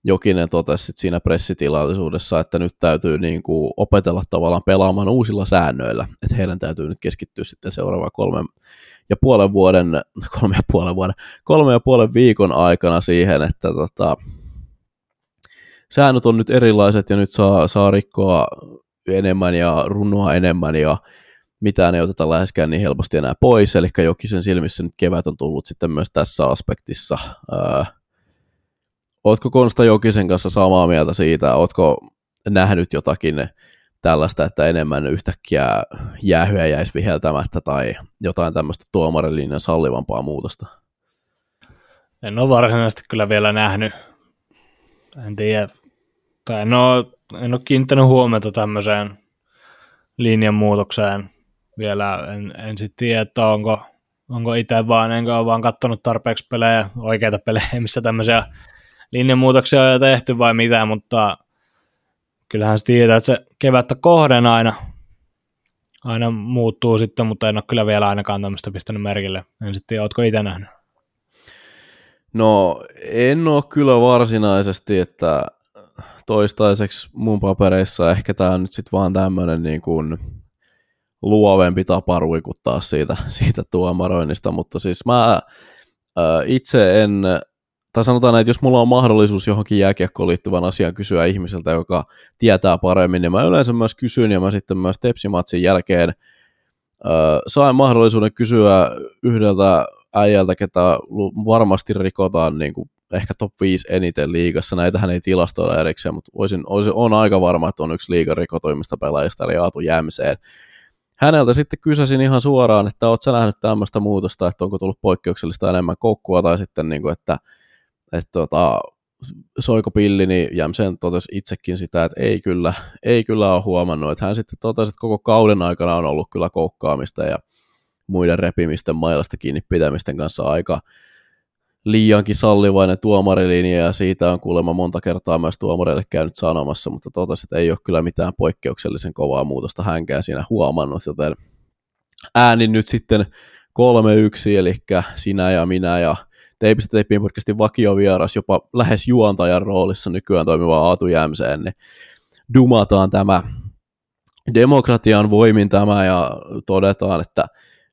Jokinen totesi siinä pressitilaisuudessa, että nyt täytyy niin kuin opetella tavallaan pelaamaan uusilla säännöillä, että heidän täytyy nyt keskittyä sitten seuraava kolmen ja puolen vuoden, kolme ja puolen vuoden, kolme ja puolen viikon aikana siihen, että tota, säännöt on nyt erilaiset ja nyt saa, saa rikkoa enemmän ja runnoa enemmän ja mitään ei oteta läheskään niin helposti enää pois, eli Jokisen silmissä nyt kevät on tullut sitten myös tässä aspektissa. Öö, ootko Konsta Jokisen kanssa samaa mieltä siitä, ootko nähnyt jotakin tällaista, että enemmän yhtäkkiä jäähyä jäisi viheltämättä tai jotain tämmöistä tuomarilinen sallivampaa muutosta? En ole varsinaisesti kyllä vielä nähnyt. En tiedä, tai en ole, en ole kiinnittänyt huomiota tämmöiseen linjanmuutokseen vielä. En, en sitten tiedä, että onko, onko itse vaan, enkä ole vaan katsonut tarpeeksi pelejä, oikeita pelejä, missä tämmöisiä linjanmuutoksia on jo tehty vai mitä, mutta kyllähän se tietää, että se kevättä kohden aina, aina muuttuu sitten, mutta en ole kyllä vielä ainakaan tämmöistä pistänyt merkille. En sitten tiedä, ootko itse nähnyt? No en ole kyllä varsinaisesti, että toistaiseksi mun papereissa ehkä tämä on nyt sitten vaan tämmöinen niin kuin luovempi tapa ruikuttaa siitä, siitä tuomaroinnista, mutta siis mä äh, itse en, tai sanotaan, että jos mulla on mahdollisuus johonkin jääkiekkoon liittyvän asian kysyä ihmiseltä, joka tietää paremmin, niin mä yleensä myös kysyn, ja mä sitten myös Tepsimatsin jälkeen äh, sain mahdollisuuden kysyä yhdeltä äijältä, ketä varmasti rikotaan niin kuin ehkä top 5 eniten liigassa. Näitähän ei tilastoida erikseen, mutta voisin, olisin, on aika varma, että on yksi liigan rikotoimista pelaajista, eli Aatu Jämseen. Häneltä sitten kysäsin ihan suoraan, että oletko nähnyt tämmöistä muutosta, että onko tullut poikkeuksellista enemmän koukkua, tai sitten niin kuin, että, että tota, soiko pilli, niin Jämsen totesi itsekin sitä, että ei kyllä, ei kyllä ole huomannut. Että hän sitten totesi, että koko kauden aikana on ollut kyllä koukkaamista ja muiden repimisten mailasta kiinni pitämisten kanssa aika, liiankin sallivainen tuomarilinja ja siitä on kuulemma monta kertaa myös tuomarille käynyt sanomassa, mutta totesi, että ei ole kyllä mitään poikkeuksellisen kovaa muutosta hänkään siinä huomannut, joten äänin nyt sitten 3-1, eli sinä ja minä ja Teipistä Teippiin podcastin vakiovieras, jopa lähes juontajan roolissa nykyään toimiva Aatu Jämseen, niin dumataan tämä demokratian voimin tämä ja todetaan, että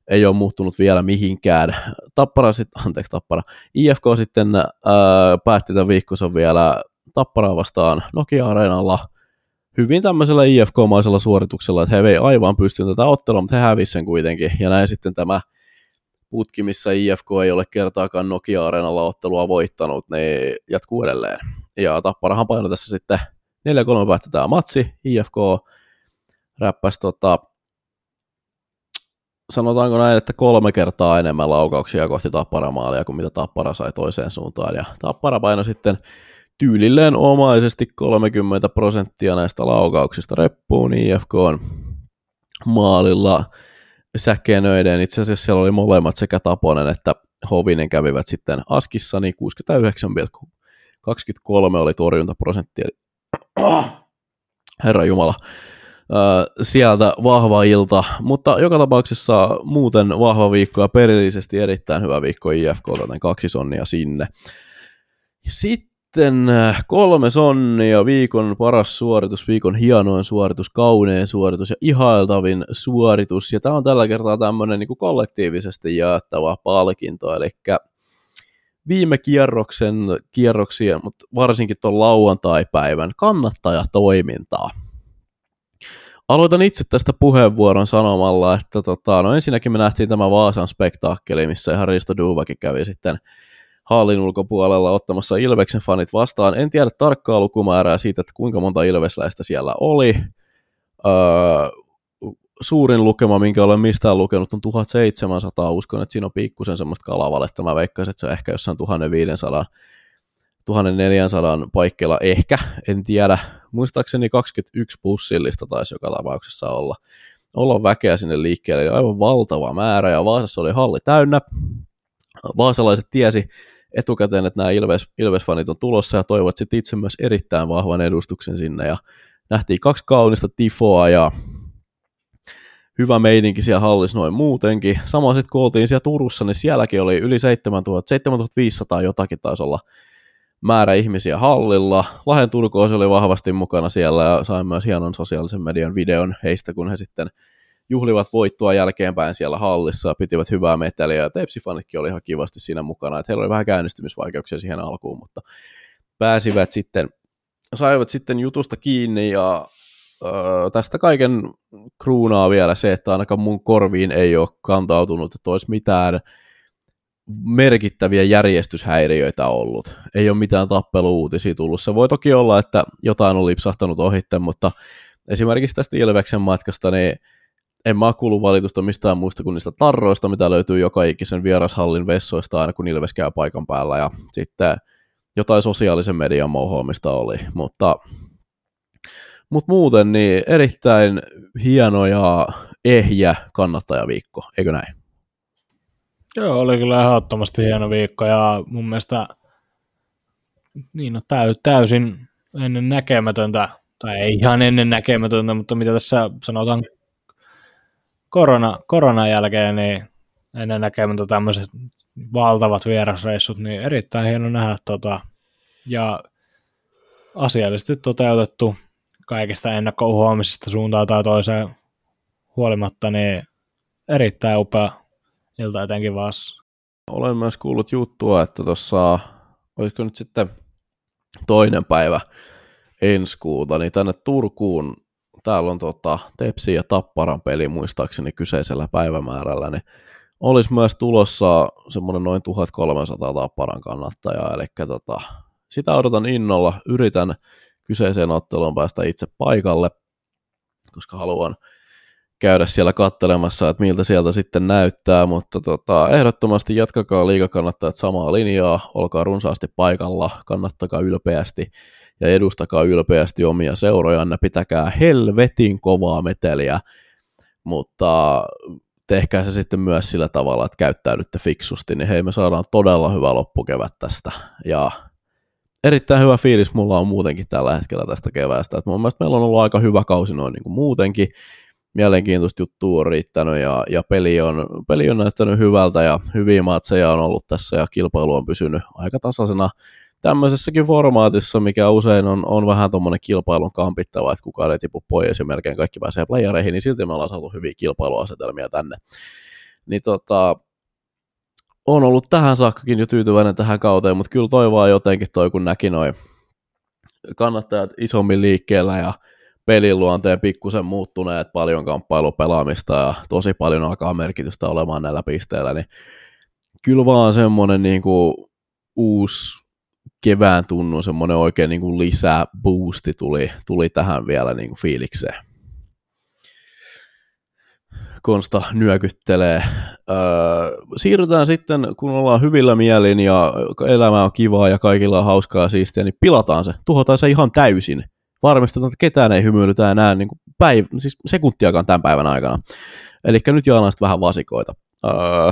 ei ole muuttunut vielä mihinkään. Tappara sitten, anteeksi Tappara, IFK sitten ää, päätti tämän viikkonsa vielä Tapparaa vastaan Nokia-areenalla hyvin tämmöisellä IFK-maisella suorituksella, että he ei aivan pystynyt tätä ottelua, mutta he hävisivät sen kuitenkin. Ja näin sitten tämä putki, missä IFK ei ole kertaakaan Nokia-areenalla ottelua voittanut, ne jatkuu edelleen. Ja Tapparahan painoi tässä sitten 4-3 päätti tämä matsi, IFK räppäsi tota, sanotaanko näin, että kolme kertaa enemmän laukauksia kohti Tapparamaalia kuin mitä Tappara sai toiseen suuntaan. Ja Tappara paino sitten tyylilleen omaisesti 30 prosenttia näistä laukauksista reppuun IFK on maalilla säkenöiden. Itse asiassa siellä oli molemmat sekä Taponen että Hovinen kävivät sitten Askissa, niin 69,23 oli torjuntaprosentti. Herra Jumala. Sieltä vahva ilta, mutta joka tapauksessa muuten vahva viikko ja perillisesti erittäin hyvä viikko IFK, joten kaksi sonnia sinne. Sitten kolme sonnia, viikon paras suoritus, viikon hienoin suoritus, kaunein suoritus ja ihailtavin suoritus. Ja tämä on tällä kertaa tämmöinen niin kollektiivisesti jaettava palkinto, eli viime kierroksen kierroksia, mutta varsinkin tuon lauantai-päivän kannattajatoimintaa. Aloitan itse tästä puheenvuoron sanomalla, että tota, no ensinnäkin me nähtiin tämä Vaasan spektaakkeli, missä ihan Risto Duvakin kävi sitten hallin ulkopuolella ottamassa Ilveksen fanit vastaan. En tiedä tarkkaa lukumäärää siitä, että kuinka monta Ilvesläistä siellä oli. Öö, suurin lukema, minkä olen mistään lukenut, on 1700. Uskon, että siinä on pikkusen semmoista kalavaletta. Mä veikkaisin, että se on ehkä jossain 1500 1400 paikkeilla ehkä, en tiedä. Muistaakseni 21 bussillista taisi joka tapauksessa olla. Olla väkeä sinne liikkeelle, eli aivan valtava määrä, ja Vaasassa oli halli täynnä. Vaasalaiset tiesi etukäteen, että nämä Ilves, Ilves-fanit on tulossa, ja toivat sitten itse myös erittäin vahvan edustuksen sinne, ja nähtiin kaksi kaunista tifoa, ja hyvä meininki siellä hallissa noin muutenkin. Samoin sitten kun oltiin siellä Turussa, niin sielläkin oli yli 7000, 7500 jotakin taisi olla määrä ihmisiä hallilla. Lahden Turkoos oli vahvasti mukana siellä ja sain myös hienon sosiaalisen median videon heistä, kun he sitten juhlivat voittoa jälkeenpäin siellä hallissa pitivät hyvää meteliä. Ja oli ihan kivasti siinä mukana. Että heillä oli vähän käynnistymisvaikeuksia siihen alkuun, mutta pääsivät sitten, saivat sitten jutusta kiinni ja öö, tästä kaiken kruunaa vielä se, että ainakaan mun korviin ei ole kantautunut, että olisi mitään merkittäviä järjestyshäiriöitä ollut. Ei ole mitään tappeluuutisia tullut. Se voi toki olla, että jotain on lipsahtanut ohitte, mutta esimerkiksi tästä Ilveksen matkasta, niin en mä kuulu valitusta mistään muista kuin niistä tarroista, mitä löytyy joka ikisen vierashallin vessoista aina kun Ilves käy paikan päällä ja sitten jotain sosiaalisen median mouhoamista oli, mutta, mutta muuten niin erittäin hieno ja ehjä kannattajaviikko, eikö näin? Joo, oli kyllä ehdottomasti hieno viikko ja mun mielestä niin no, täy, täysin ennen näkemätöntä, tai ei ihan ennen näkemätöntä, mutta mitä tässä sanotaan korona, koronan jälkeen, niin ennen näkemätöntä tämmöiset valtavat vierasreissut, niin erittäin hieno nähdä tota, ja asiallisesti toteutettu kaikista ennakkohuomisista suuntaan tai toiseen huolimatta, niin erittäin upea ilta etenkin Vaassa. Olen myös kuullut juttua, että tuossa, olisiko nyt sitten toinen päivä ensi kuuta, niin tänne Turkuun, täällä on tota, Tepsi ja Tapparan peli muistaakseni kyseisellä päivämäärällä, niin olisi myös tulossa semmoinen noin 1300 Tapparan kannattajaa, eli tota, sitä odotan innolla, yritän kyseiseen otteluun päästä itse paikalle, koska haluan käydä siellä kattelemassa, että miltä sieltä sitten näyttää, mutta tota, ehdottomasti jatkakaa liikakannattajat samaa linjaa, olkaa runsaasti paikalla, kannattakaa ylpeästi ja edustakaa ylpeästi omia seurojanne, pitäkää helvetin kovaa meteliä, mutta tehkää se sitten myös sillä tavalla, että käyttäydytte fiksusti, niin hei me saadaan todella hyvä loppukevät tästä ja erittäin hyvä fiilis mulla on muutenkin tällä hetkellä tästä keväästä, että mun mielestä meillä on ollut aika hyvä kausi noin niin kuin muutenkin, mielenkiintoista juttua on riittänyt ja, ja peli, on, peli on näyttänyt hyvältä ja hyviä matseja on ollut tässä ja kilpailu on pysynyt aika tasaisena tämmöisessäkin formaatissa, mikä usein on, on vähän tuommoinen kilpailun kampittava, että kukaan ei tipu pois ja melkein kaikki pääsee playereihin, niin silti me ollaan saatu hyviä kilpailuasetelmia tänne. Niin tota, on ollut tähän saakkakin jo tyytyväinen tähän kauteen, mutta kyllä toivoa jotenkin toi, kun näki noin kannattajat isommin liikkeellä ja pelin luonteen pikkusen muuttuneet, paljon kamppailupelaamista ja tosi paljon alkaa merkitystä olemaan näillä pisteillä, niin kyllä vaan semmoinen niin kuin uusi kevään tunnun, semmoinen oikein niin kuin lisää boosti tuli, tuli tähän vielä niin kuin fiilikseen. Konsta nyökyttelee. Öö, siirrytään sitten, kun ollaan hyvillä mielin ja elämä on kivaa ja kaikilla on hauskaa ja siistiä, niin pilataan se, tuhotaan se ihan täysin varmistetaan, että ketään ei hymyilytä enää niin kuin päiv- siis sekuntiakaan tämän päivän aikana. Eli nyt jaetaan vähän vasikoita. Öö,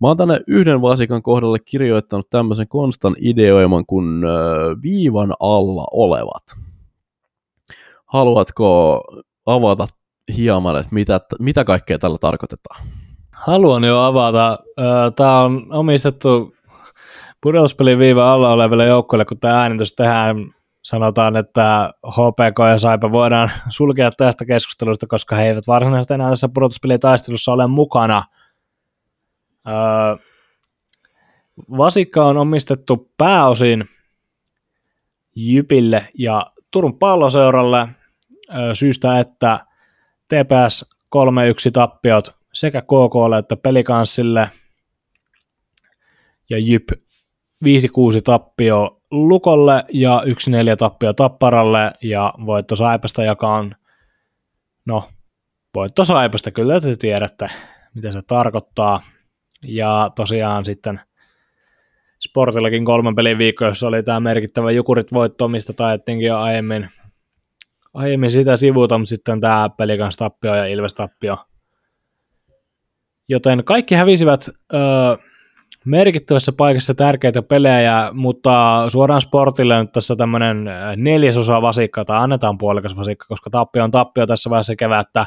mä oon tänne yhden vasikan kohdalle kirjoittanut tämmöisen konstan ideoiman kuin öö, viivan alla olevat. Haluatko avata hieman, että mitä, mitä kaikkea tällä tarkoitetaan? Haluan jo avata. Tämä on omistettu pudotuspelin viiva alla oleville joukkoille, kun tämä äänitys tehdään, sanotaan, että HPK ja Saipa voidaan sulkea tästä keskustelusta, koska he eivät varsinaisesti enää tässä pudotuspelitaistelussa ole mukana. Vasikka on omistettu pääosin Jypille ja Turun palloseuralle syystä, että TPS 3-1 tappiot sekä KKlle että Pelikanssille ja Jyp 5-6 tappio Lukolle ja 1-4 tappio Tapparalle ja voitto Saipasta, joka on, no, voitto Saipasta, kyllä te tiedätte, mitä se tarkoittaa. Ja tosiaan sitten Sportillakin kolmen pelin viikko, jossa oli tämä merkittävä Jukurit voitto, mistä taettiinkin jo aiemmin, aiemmin sitä sivuuta, mutta sitten tämä Pelikans tappio ja Ilves tappio. Joten kaikki hävisivät öö, merkittävässä paikassa tärkeitä pelejä, mutta suoraan sportille nyt tässä tämmöinen neljäsosa vasikka, tai annetaan puolikas vasikka, koska tappio on tappio tässä vaiheessa kevättä,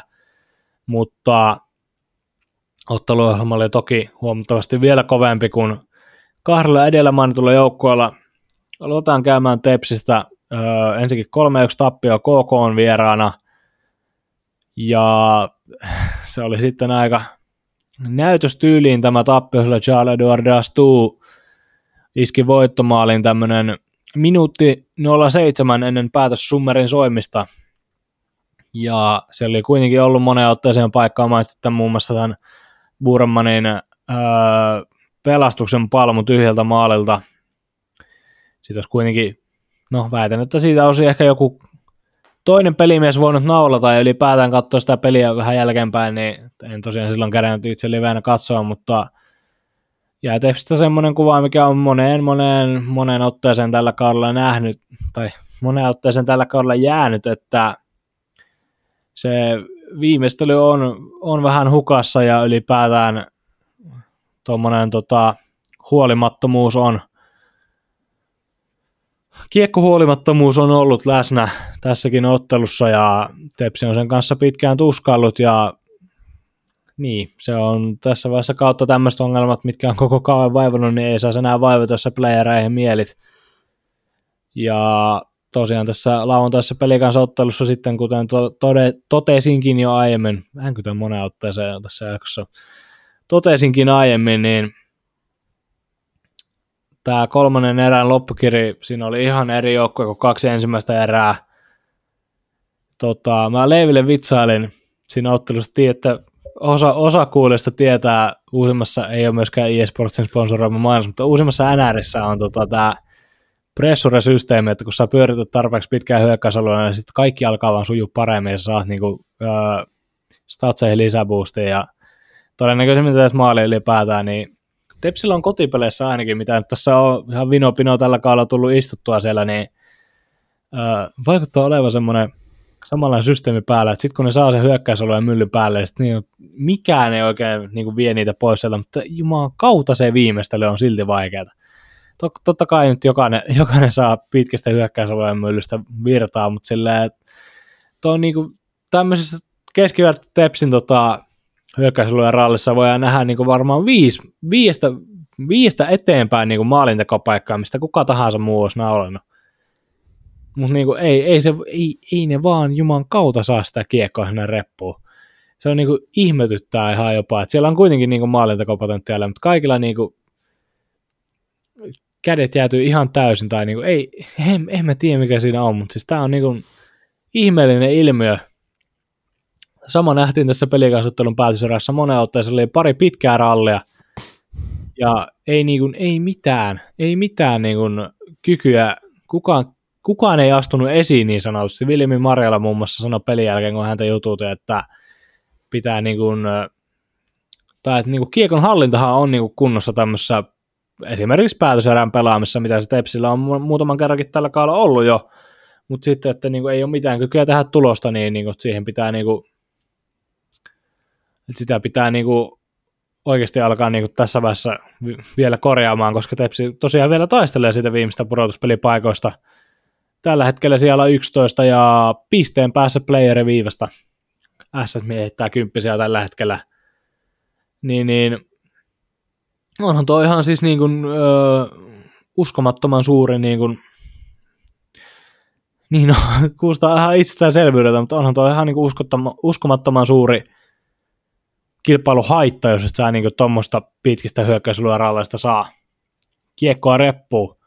mutta otteluohjelma oli toki huomattavasti vielä kovempi kuin kahdella edellä mainitulla joukkueella. Aloitetaan käymään Tepsistä. Öö, ensinnäkin 3-1 tappio KK on vieraana, ja se oli sitten aika näytöstyyliin tämä tappio, sillä Charles Edouard Astu iski voittomaalin tämmöinen minuutti 07 ennen päätös Summerin soimista. Ja se oli kuitenkin ollut moneen otteeseen paikkaa mainitsi muun muassa tämän Burmanin öö, pelastuksen palmu tyhjältä maalilta. Siitä olisi kuitenkin, no väitän, että siitä olisi ehkä joku toinen pelimies voinut naulata ja ylipäätään katsoa sitä peliä vähän jälkeenpäin, niin en tosiaan silloin kerännyt itse livenä katsoa, mutta jää Tepsistä semmoinen kuva, mikä on moneen, moneen, moneen otteeseen tällä kaudella nähnyt, tai moneen otteeseen tällä kaudella jäänyt, että se viimeistely on, on vähän hukassa ja ylipäätään tuommoinen tota, huolimattomuus on – kiekkohuolimattomuus on ollut läsnä tässäkin ottelussa ja Tepsi on sen kanssa pitkään tuskallut ja niin, se on tässä vaiheessa kautta tämmöiset ongelmat, mitkä on koko kauan vaivannut, niin ei saa enää vaivata tässä playereihin mielit. Ja tosiaan tässä pelin kanssa ottelussa sitten, kuten to, tode, totesinkin jo aiemmin, vähän kuten monen otteeseen tässä jaksossa totesinkin aiemmin, niin tämä kolmannen erän loppukiri, siinä oli ihan eri joukkue kuin kaksi ensimmäistä erää. Tota, mä Leiville vitsailin siinä ottelussa, että osa, osa kuulista tietää, uusimmassa ei ole myöskään eSportsin sponsoroima mainos, mutta uusimmassa NRissä on tota, tämä pressure-systeemi, että kun sä pyörität tarpeeksi pitkään hyökkäysalueella, niin sitten kaikki alkaa vaan sujua paremmin ja saat niinku, öö, statseihin lisäboostia ja todennäköisemmin tässä maali ylipäätään, niin Tepsillä on kotipeleissä ainakin, mitä tässä on ihan vinopino tällä kaudella tullut istuttua siellä, niin äh, vaikuttaa olevan semmoinen samanlainen systeemi päällä, että sitten kun ne saa sen hyökkäysalueen myllyn päälle, sit niin mikään ei oikein niin kuin vie niitä pois sieltä, mutta jumalan kautta se viimeistely on silti vaikeaa. Tot, totta kai nyt jokainen, jokainen saa pitkästä hyökkäysalueen myllystä virtaa, mutta silleen, että tuo niin kuin tämmöisessä keskiverto Tepsin tota, hyökkäysalueen rallissa voidaan nähdä niin kuin varmaan viisi, viiestä, viiestä eteenpäin niin kuin maalintekopaikkaa, mistä kuka tahansa muu olisi naulannut. Mutta niin ei, ei, se, ei, ei, ne vaan Juman kautta saa sitä kiekkoa sinne reppuun. Se on niin kuin, ihmetyttää ihan jopa, että siellä on kuitenkin niin maalintekopotentiaalia, mutta kaikilla niin kuin, kädet jäätyy ihan täysin, tai niin kuin, ei, en, en mä tiedä mikä siinä on, mutta siis tämä on niin kuin, ihmeellinen ilmiö, Sama nähtiin tässä pelikansottelun päätöserässä. Monen otteessa, oli pari pitkää rallia, ja ei, niin kuin, ei mitään, ei mitään niin kuin, kykyä, kukaan, kukaan ei astunut esiin niin sanotusti. Viljami Marjala muun muassa sanoi pelin jälkeen, kun häntä jutuutti, että pitää niin kuin, tai että niin kuin kiekon hallintahan on niin kuin kunnossa tämmöisessä esimerkiksi päätöserän pelaamissa, mitä se Tepsillä on muutaman kerrankin tällä kaudella ollut jo, mutta sitten, että niin kuin ei ole mitään kykyä tehdä tulosta, niin, niin kuin siihen pitää niin kuin että sitä pitää niin kuin oikeasti alkaa niin kuin tässä vaiheessa vielä korjaamaan, koska Tepsi tosiaan vielä taistelee sitä viimeistä pudotuspelipaikoista. Tällä hetkellä siellä on 11 ja pisteen päässä playeri viivasta. S heittää kymppisiä tällä hetkellä. Niin, niin onhan toi ihan siis niin kuin, uskomattoman suuri niin kuin, niin no, kuulostaa ihan itsestäänselvyydeltä, mutta onhan toi ihan niin kuin uskomattoman suuri kilpailuhaitta, jos et sä niin tuommoista pitkistä hyökkäyslyörallaista saa. Kiekkoa reppuu.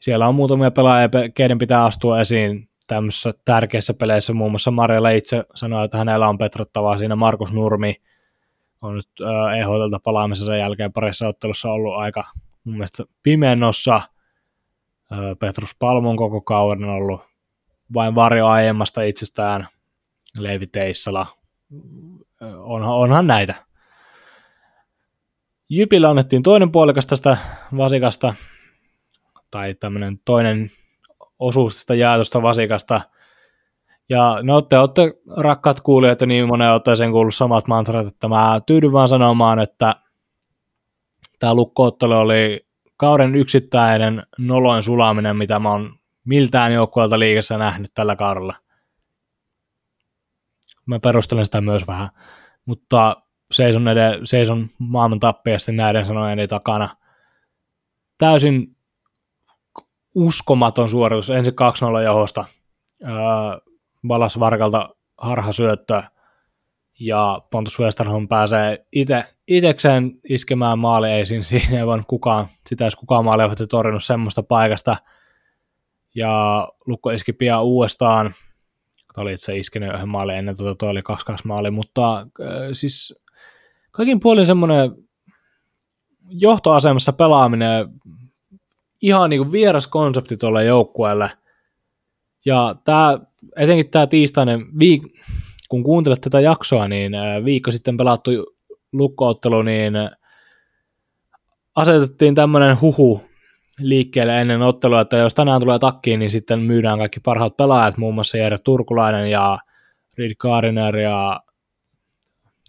Siellä on muutamia pelaajia, keiden pitää astua esiin tämmöisissä tärkeissä peleissä. Muun muassa Marjalla itse sanoi, että hänellä on petrottavaa siinä Markus Nurmi. On nyt EHLtä palaamisessa jälkeen parissa ottelussa ollut aika mun mielestä pimennossa. Petrus Palmon koko kauden ollut vain varjo aiemmasta itsestään. Leivi Teissala. Onhan, onhan näitä. Jypillä annettiin toinen puolikas tästä vasikasta, tai tämmöinen toinen osuus tästä jaetusta vasikasta. Ja no te olette rakkaat kuulijat ja niin monen otteeseen kuullut samat mantrat, että mä tyydyn vaan sanomaan, että tämä lukkoottelu oli kauden yksittäinen noloin sulaminen, mitä mä oon miltään joukkueelta liigassa nähnyt tällä kaudella. Mä perustelen sitä myös vähän, mutta seison, ed- seison maailman tappiasti näiden sanojeni takana. Täysin uskomaton suoritus, ensin 2-0 johosta, Valas Varkalta harhasyöttö, ja Pontus Westerholm pääsee ite, itekseen iskemään maali, ei siinä, siinä ei kukaan, sitä edes kukaan maali torjunut semmoista paikasta, ja Lukko iski pian uudestaan, oli itse iskenyt yhden maali ennen, tuota, toi oli 2-2 maali, mutta äh, siis kaikin puolin semmoinen johtoasemassa pelaaminen, ihan niin kuin vieras konsepti tuolle joukkueelle. Ja tämä, etenkin tämä tiistainen, viik- kun kuuntelet tätä jaksoa, niin viikko sitten pelattu lukkoottelu, niin asetettiin tämmöinen huhu liikkeelle ennen ottelua, että jos tänään tulee takkiin, niin sitten myydään kaikki parhaat pelaajat, muun muassa Jere Turkulainen ja Reed Kariner ja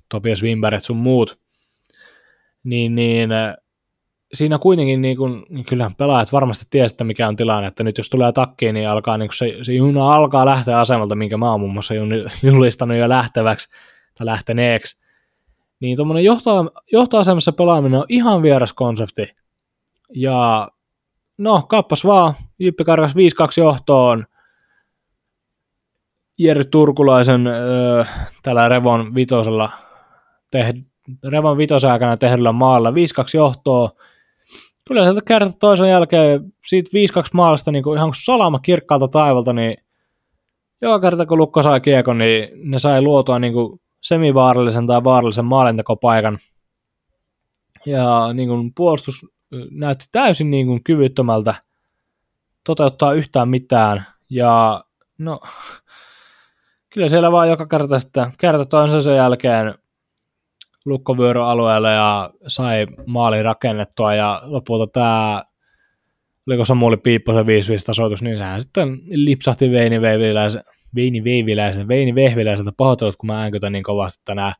Topias Wimberg sun muut. Niin, niin siinä kuitenkin niin kun, niin kyllä pelaajat varmasti tiesivät, mikä on tilanne, että nyt jos tulee takkiin, niin alkaa niin se, se juna alkaa lähteä asemalta, minkä mä oon muun muassa julistanut jo lähteväksi tai lähteneeksi. Niin tuommoinen johto, johtoasemassa pelaaminen on ihan vieras konsepti. Ja no, kappas vaan, Jyppi karkas 5-2 johtoon, Jere Turkulaisen öö, tällä Revon vitosella tehdä Revon vitosen aikana tehdyllä maalla 5-2 johtoa, kyllä sieltä kerta toisen jälkeen siitä 5-2 maalista niin kuin ihan salama kirkkaalta taivalta, niin joka kerta kun Lukko sai kiekon, niin ne sai luotua niin kuin semivaarallisen tai vaarallisen maalintekopaikan. Ja niin kuin puolustus näytti täysin niin kuin kyvyttömältä toteuttaa yhtään mitään. Ja no, kyllä siellä vaan joka kerta sitten kerta toisensa jälkeen lukkovyöroalueelle ja sai maali rakennettua ja lopulta tämä oliko Samuli Piipposen 5-5 tasoitus, niin sehän sitten lipsahti Veini Veiviläisen, Veini Veiviläisen, Veini Vehviläiseltä pahoittelut, kun mä äänkytän niin kovasti tänään.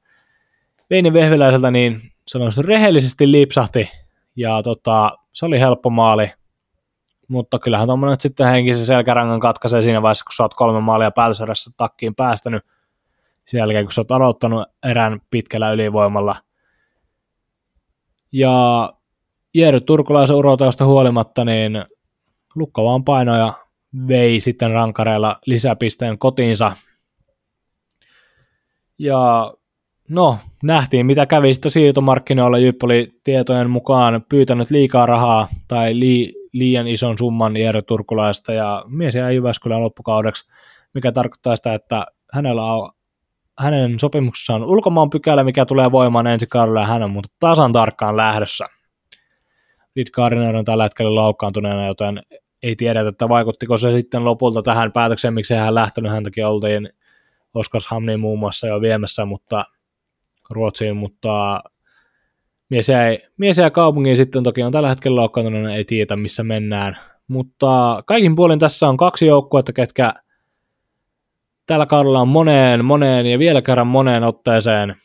Veini Vehviläiseltä niin sanoisin rehellisesti lipsahti ja tota, se oli helppo maali, mutta kyllähän tuommoinen sitten henkisen selkärangan katkaisee siinä vaiheessa, kun sä oot kolme maalia päätösarjassa takkiin päästänyt, sen jälkeen, kun sä oot aloittanut erän pitkällä ylivoimalla. Ja Jeery Turkulaisen urotausta huolimatta, niin Lukko vaan paino ja vei sitten rankareilla lisäpisteen kotiinsa. Ja no, nähtiin mitä kävi sitten siirtomarkkinoilla. Jypp oli tietojen mukaan pyytänyt liikaa rahaa tai li, liian ison summan Jeery Turkulaista ja mies jäi Jyväskylän loppukaudeksi, mikä tarkoittaa sitä, että hänellä on hänen sopimuksessaan ulkomaan pykälä, mikä tulee voimaan ensi kaudella, ja hän on mutta tasan tarkkaan lähdössä. Gardner on tällä hetkellä loukkaantuneena, joten ei tiedetä, että vaikuttiko se sitten lopulta tähän päätökseen, miksi hän lähtenyt, häntäkin oltiin Oskarshamniin muun muassa jo viemässä, mutta Ruotsiin, mutta mies jäi, mies jäi kaupungiin sitten toki on tällä hetkellä loukkaantuneena, ei tiedä missä mennään, mutta kaikin puolin tässä on kaksi joukkuetta, ketkä tällä kaudella on moneen, moneen ja vielä kerran moneen otteeseen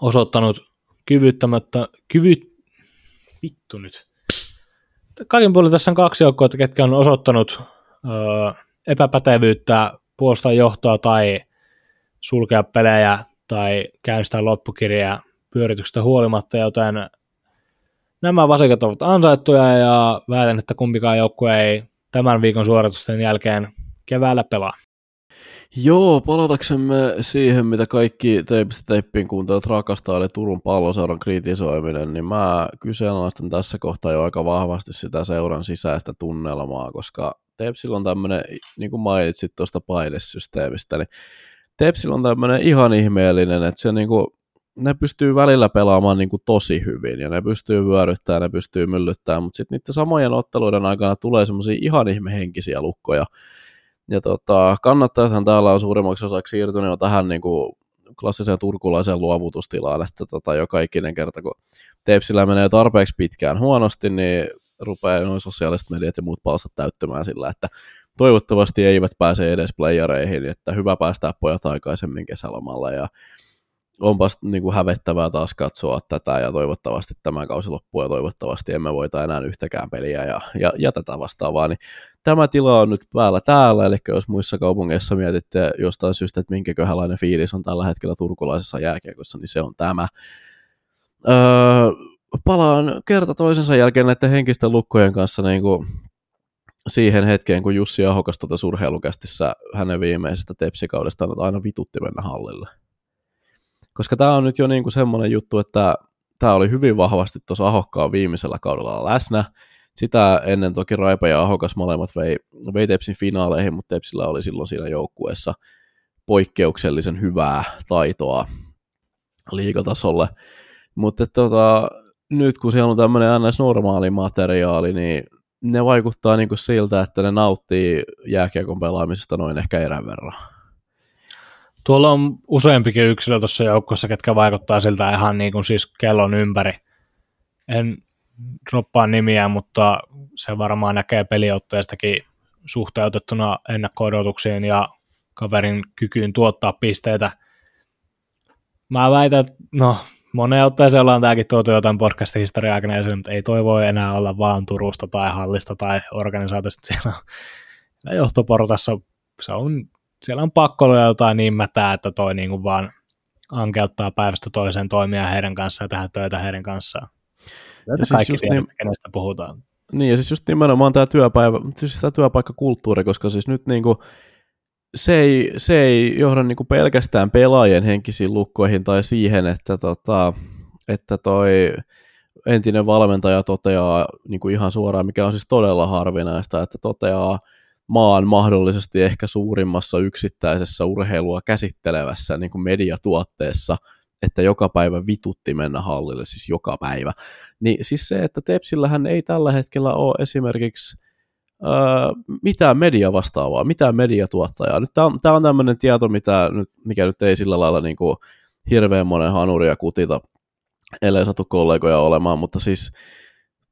osoittanut kyvyttämättä, kyvyt, vittu nyt. Kaikin puolin tässä on kaksi joukkoa, ketkä on osoittanut ö, epäpätevyyttä puolesta johtoa tai sulkea pelejä tai käynnistää loppukirjaa pyörityksestä huolimatta, joten nämä vasikat ovat ansaittuja ja väitän, että kumpikaan joukkue ei tämän viikon suoritusten jälkeen keväällä pelaa. Joo, palataksemme siihen, mitä kaikki teipistä teippiin kuuntelijat rakastaa, eli Turun palloseuran kritisoiminen, niin mä kyseenalaistan tässä kohtaa jo aika vahvasti sitä seuran sisäistä tunnelmaa, koska Tepsillä on tämmöinen, niin kuin mainitsit tuosta painesysteemistä, niin Tepsillä on tämmöinen ihan ihmeellinen, että se niin kuin, ne pystyy välillä pelaamaan niin kuin tosi hyvin, ja ne pystyy vyöryttämään, ne pystyy myllyttämään, mutta sitten niiden samojen otteluiden aikana tulee semmoisia ihan ihmehenkisiä lukkoja, ja tota, kannattajathan täällä on suurimmaksi osaksi siirtynyt jo tähän niin kuin klassiseen turkulaiseen luovutustilaan, että tota, joka ikinen kerta, kun Tepsillä menee tarpeeksi pitkään huonosti, niin rupeaa noin sosiaaliset mediat ja muut palstat täyttämään sillä, että toivottavasti eivät pääse edes playereihin, että hyvä päästää pojat aikaisemmin kesälomalla ja onpas niin kuin hävettävää taas katsoa tätä ja toivottavasti tämä kausi loppuu ja toivottavasti emme voita enää yhtäkään peliä ja, ja, ja tätä vastaavaa, niin tämä tila on nyt päällä täällä, eli jos muissa kaupungeissa mietitte jostain syystä, että minkäköhänlainen fiilis on tällä hetkellä turkulaisessa jääkiekossa, niin se on tämä. Öö, palaan kerta toisensa jälkeen näiden henkisten lukkojen kanssa niin kuin siihen hetkeen, kun Jussi Ahokas tuota surheilukästissä hänen viimeisestä tepsikaudesta on aina vitutti mennä hallille. Koska tämä on nyt jo niin kuin semmoinen juttu, että tämä oli hyvin vahvasti tuossa Ahokkaan viimeisellä kaudella läsnä. Sitä ennen toki Raipa ja Ahokas molemmat vei, vei Tepsin finaaleihin, mutta Tepsillä oli silloin siinä joukkueessa poikkeuksellisen hyvää taitoa liikatasolle. Mutta tota, nyt kun siellä on tämmöinen ns. normaali materiaali, niin ne vaikuttaa niin kuin siltä, että ne nauttii jääkiekon pelaamisesta noin ehkä erän verran. Tuolla on useampikin yksilö tuossa joukkossa, ketkä vaikuttaa siltä ihan niin kuin siis kellon ympäri. En droppaa nimiä, mutta se varmaan näkee peliotteestakin suhteutettuna ennakko-odotuksiin ja kaverin kykyyn tuottaa pisteitä. Mä väitän, että no moneen otteeseen ollaan tämäkin tuotu jotain podcastin historia aikana esille, mutta ei toi voi enää olla vaan Turusta tai Hallista tai organisaatiosta. Siellä on johtoportassa, se on, siellä on pakko olla jotain niin mätää, että toi niin kuin vaan ankeuttaa päivästä toiseen toimia heidän kanssaan ja tehdä töitä heidän kanssaan. Ja siis kaikki tiedät, niin, kenestä puhutaan. Niin, ja siis just nimenomaan tämä työpäivä, siis tämä työpaikkakulttuuri, koska siis nyt niin kuin, se ei, se ei johda niinku pelkästään pelaajien henkisiin lukkoihin tai siihen, että, tota, että toi entinen valmentaja toteaa niinku ihan suoraan, mikä on siis todella harvinaista, että toteaa maan mahdollisesti ehkä suurimmassa yksittäisessä urheilua käsittelevässä niin kuin mediatuotteessa, että joka päivä vitutti mennä hallille, siis joka päivä. Niin siis se, että Tepsillähän ei tällä hetkellä ole esimerkiksi öö, mitään media vastaavaa, mitään mediatuottajaa. Nyt tämä on, on tämmöinen tieto, mitä nyt, mikä nyt ei sillä lailla niin kuin hirveän monen hanuria kutita, ellei satu kollegoja olemaan, mutta siis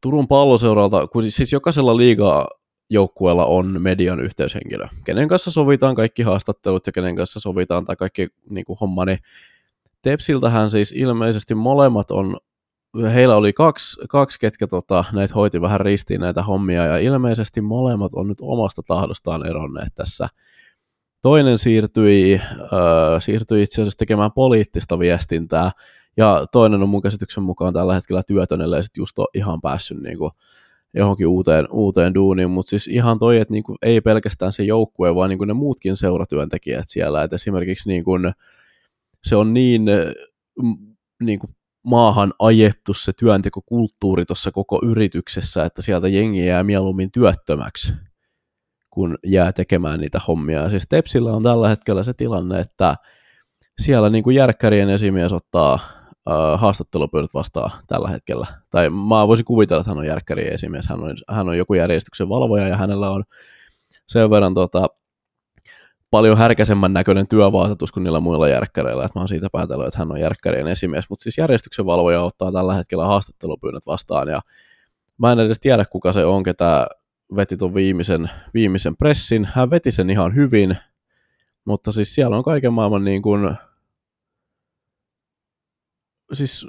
Turun palloseuralta, kun siis jokaisella liigaa joukkueella on median yhteyshenkilö, kenen kanssa sovitaan kaikki haastattelut ja kenen kanssa sovitaan tai kaikki niin kuin homma, niin Tepsiltähän siis ilmeisesti molemmat on heillä oli kaksi, kaksi ketkä tota, näitä hoiti vähän ristiin näitä hommia, ja ilmeisesti molemmat on nyt omasta tahdostaan eronneet tässä. Toinen siirtyi, äh, siirtyi itse asiassa tekemään poliittista viestintää, ja toinen on mun käsityksen mukaan tällä hetkellä työtön, ellei sit just ole ihan päässyt kuin, johonkin uuteen, uuteen duuniin, mutta siis ihan toi, että kuin, ei pelkästään se joukkue, vaan niin kuin ne muutkin seuratyöntekijät siellä, että esimerkiksi niin kuin, se on niin, niin kuin maahan ajettu se työntekokulttuuri tuossa koko yrityksessä, että sieltä jengi jää mieluummin työttömäksi, kun jää tekemään niitä hommia. Siis Tepsillä on tällä hetkellä se tilanne, että siellä niin kuin järkkärien esimies ottaa uh, haastattelupyynnöt vastaan tällä hetkellä. Tai mä voisin kuvitella, että hän on järkkärien esimies, hän on, hän on joku järjestyksen valvoja ja hänellä on sen verran tota, paljon härkäsemmän näköinen työvaatetus kuin niillä muilla järkkäreillä, että mä oon siitä päätellyt, että hän on järkkärien esimies, mutta siis järjestyksen valvoja ottaa tällä hetkellä haastattelupyynnöt vastaan, ja mä en edes tiedä, kuka se on, ketä veti tuon viimeisen, viimeisen pressin, hän veti sen ihan hyvin, mutta siis siellä on kaiken maailman niin kuin, siis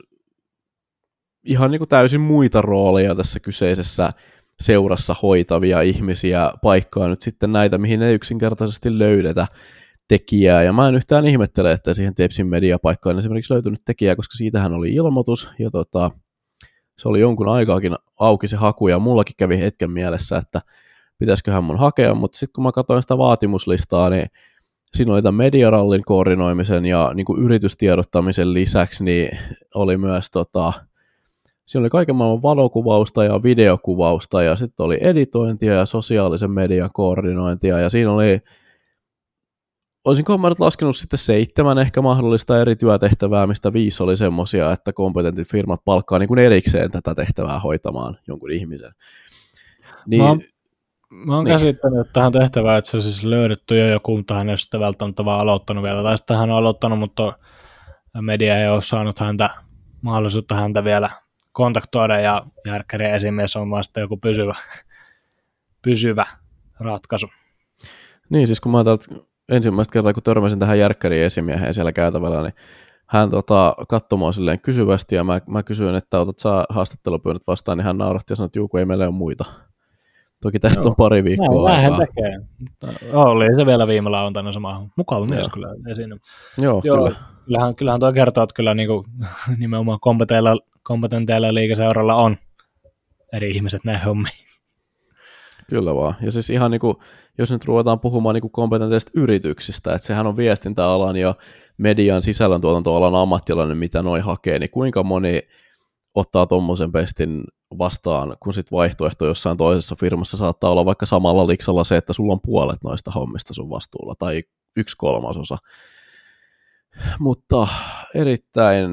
ihan niin kuin täysin muita rooleja tässä kyseisessä seurassa hoitavia ihmisiä paikkaa nyt sitten näitä, mihin ei yksinkertaisesti löydetä. tekijää, ja mä en yhtään ihmettele, että siihen Tepsin mediapaikkaan esimerkiksi löytynyt tekijää, koska siitähän oli ilmoitus, ja tota, se oli jonkun aikaakin auki se haku, ja mullakin kävi hetken mielessä, että pitäisiköhän mun hakea, mutta sitten kun mä katsoin sitä vaatimuslistaa, niin siinä oli tämän mediarallin koordinoimisen ja niin kuin yritystiedottamisen lisäksi, niin oli myös tota, siinä oli kaiken maailman valokuvausta ja videokuvausta ja sitten oli editointia ja sosiaalisen median koordinointia ja siinä oli olisinko mä nyt laskenut sitten seitsemän ehkä mahdollista eri työtehtävää, mistä viisi oli semmoisia, että kompetentit firmat palkkaa niin kuin erikseen tätä tehtävää hoitamaan jonkun ihmisen. Niin, mä oon, mä oon niin. käsittänyt tähän tehtävään, että se on siis löydetty jo joku, mutta hän ei ole välttämättä vaan aloittanut vielä, tai sitten hän on aloittanut, mutta media ei ole saanut häntä, mahdollisuutta häntä vielä kontaktoida, ja järkkärin esimies on vasta joku pysyvä, pysyvä ratkaisu. Niin, siis kun mä täältä ensimmäistä kertaa, kun törmäsin tähän järkkärin esimieheen siellä käytävällä, niin hän tota, katsoi mua silleen kysyvästi ja mä, mä kysyin, että otat saa haastattelupyynnöt vastaan, niin hän nauratti ja sanoi, että juu, ei meillä ole muita. Toki tästä Joo. on pari viikkoa Näin, aikaa. tekee. Oli se vielä viime lauantaina sama. Mukava mies kyllä esiin. Joo, Joo kyllä. Kyllähän, kyllähän tuo kertoo, että kyllä niin kuin, nimenomaan kompetenteilla, kompetenteilla liikeseuralla on eri ihmiset näin hommiin. Kyllä vaan. Ja siis ihan niin kuin, jos nyt ruvetaan puhumaan niin kompetenteista yrityksistä, että sehän on viestintäalan ja median sisällöntuotantoalan ammattilainen, mitä noi hakee, niin kuinka moni ottaa tuommoisen pestin vastaan, kun sit vaihtoehto jossain toisessa firmassa saattaa olla vaikka samalla liksalla se, että sulla on puolet noista hommista sun vastuulla, tai yksi kolmasosa. Mutta erittäin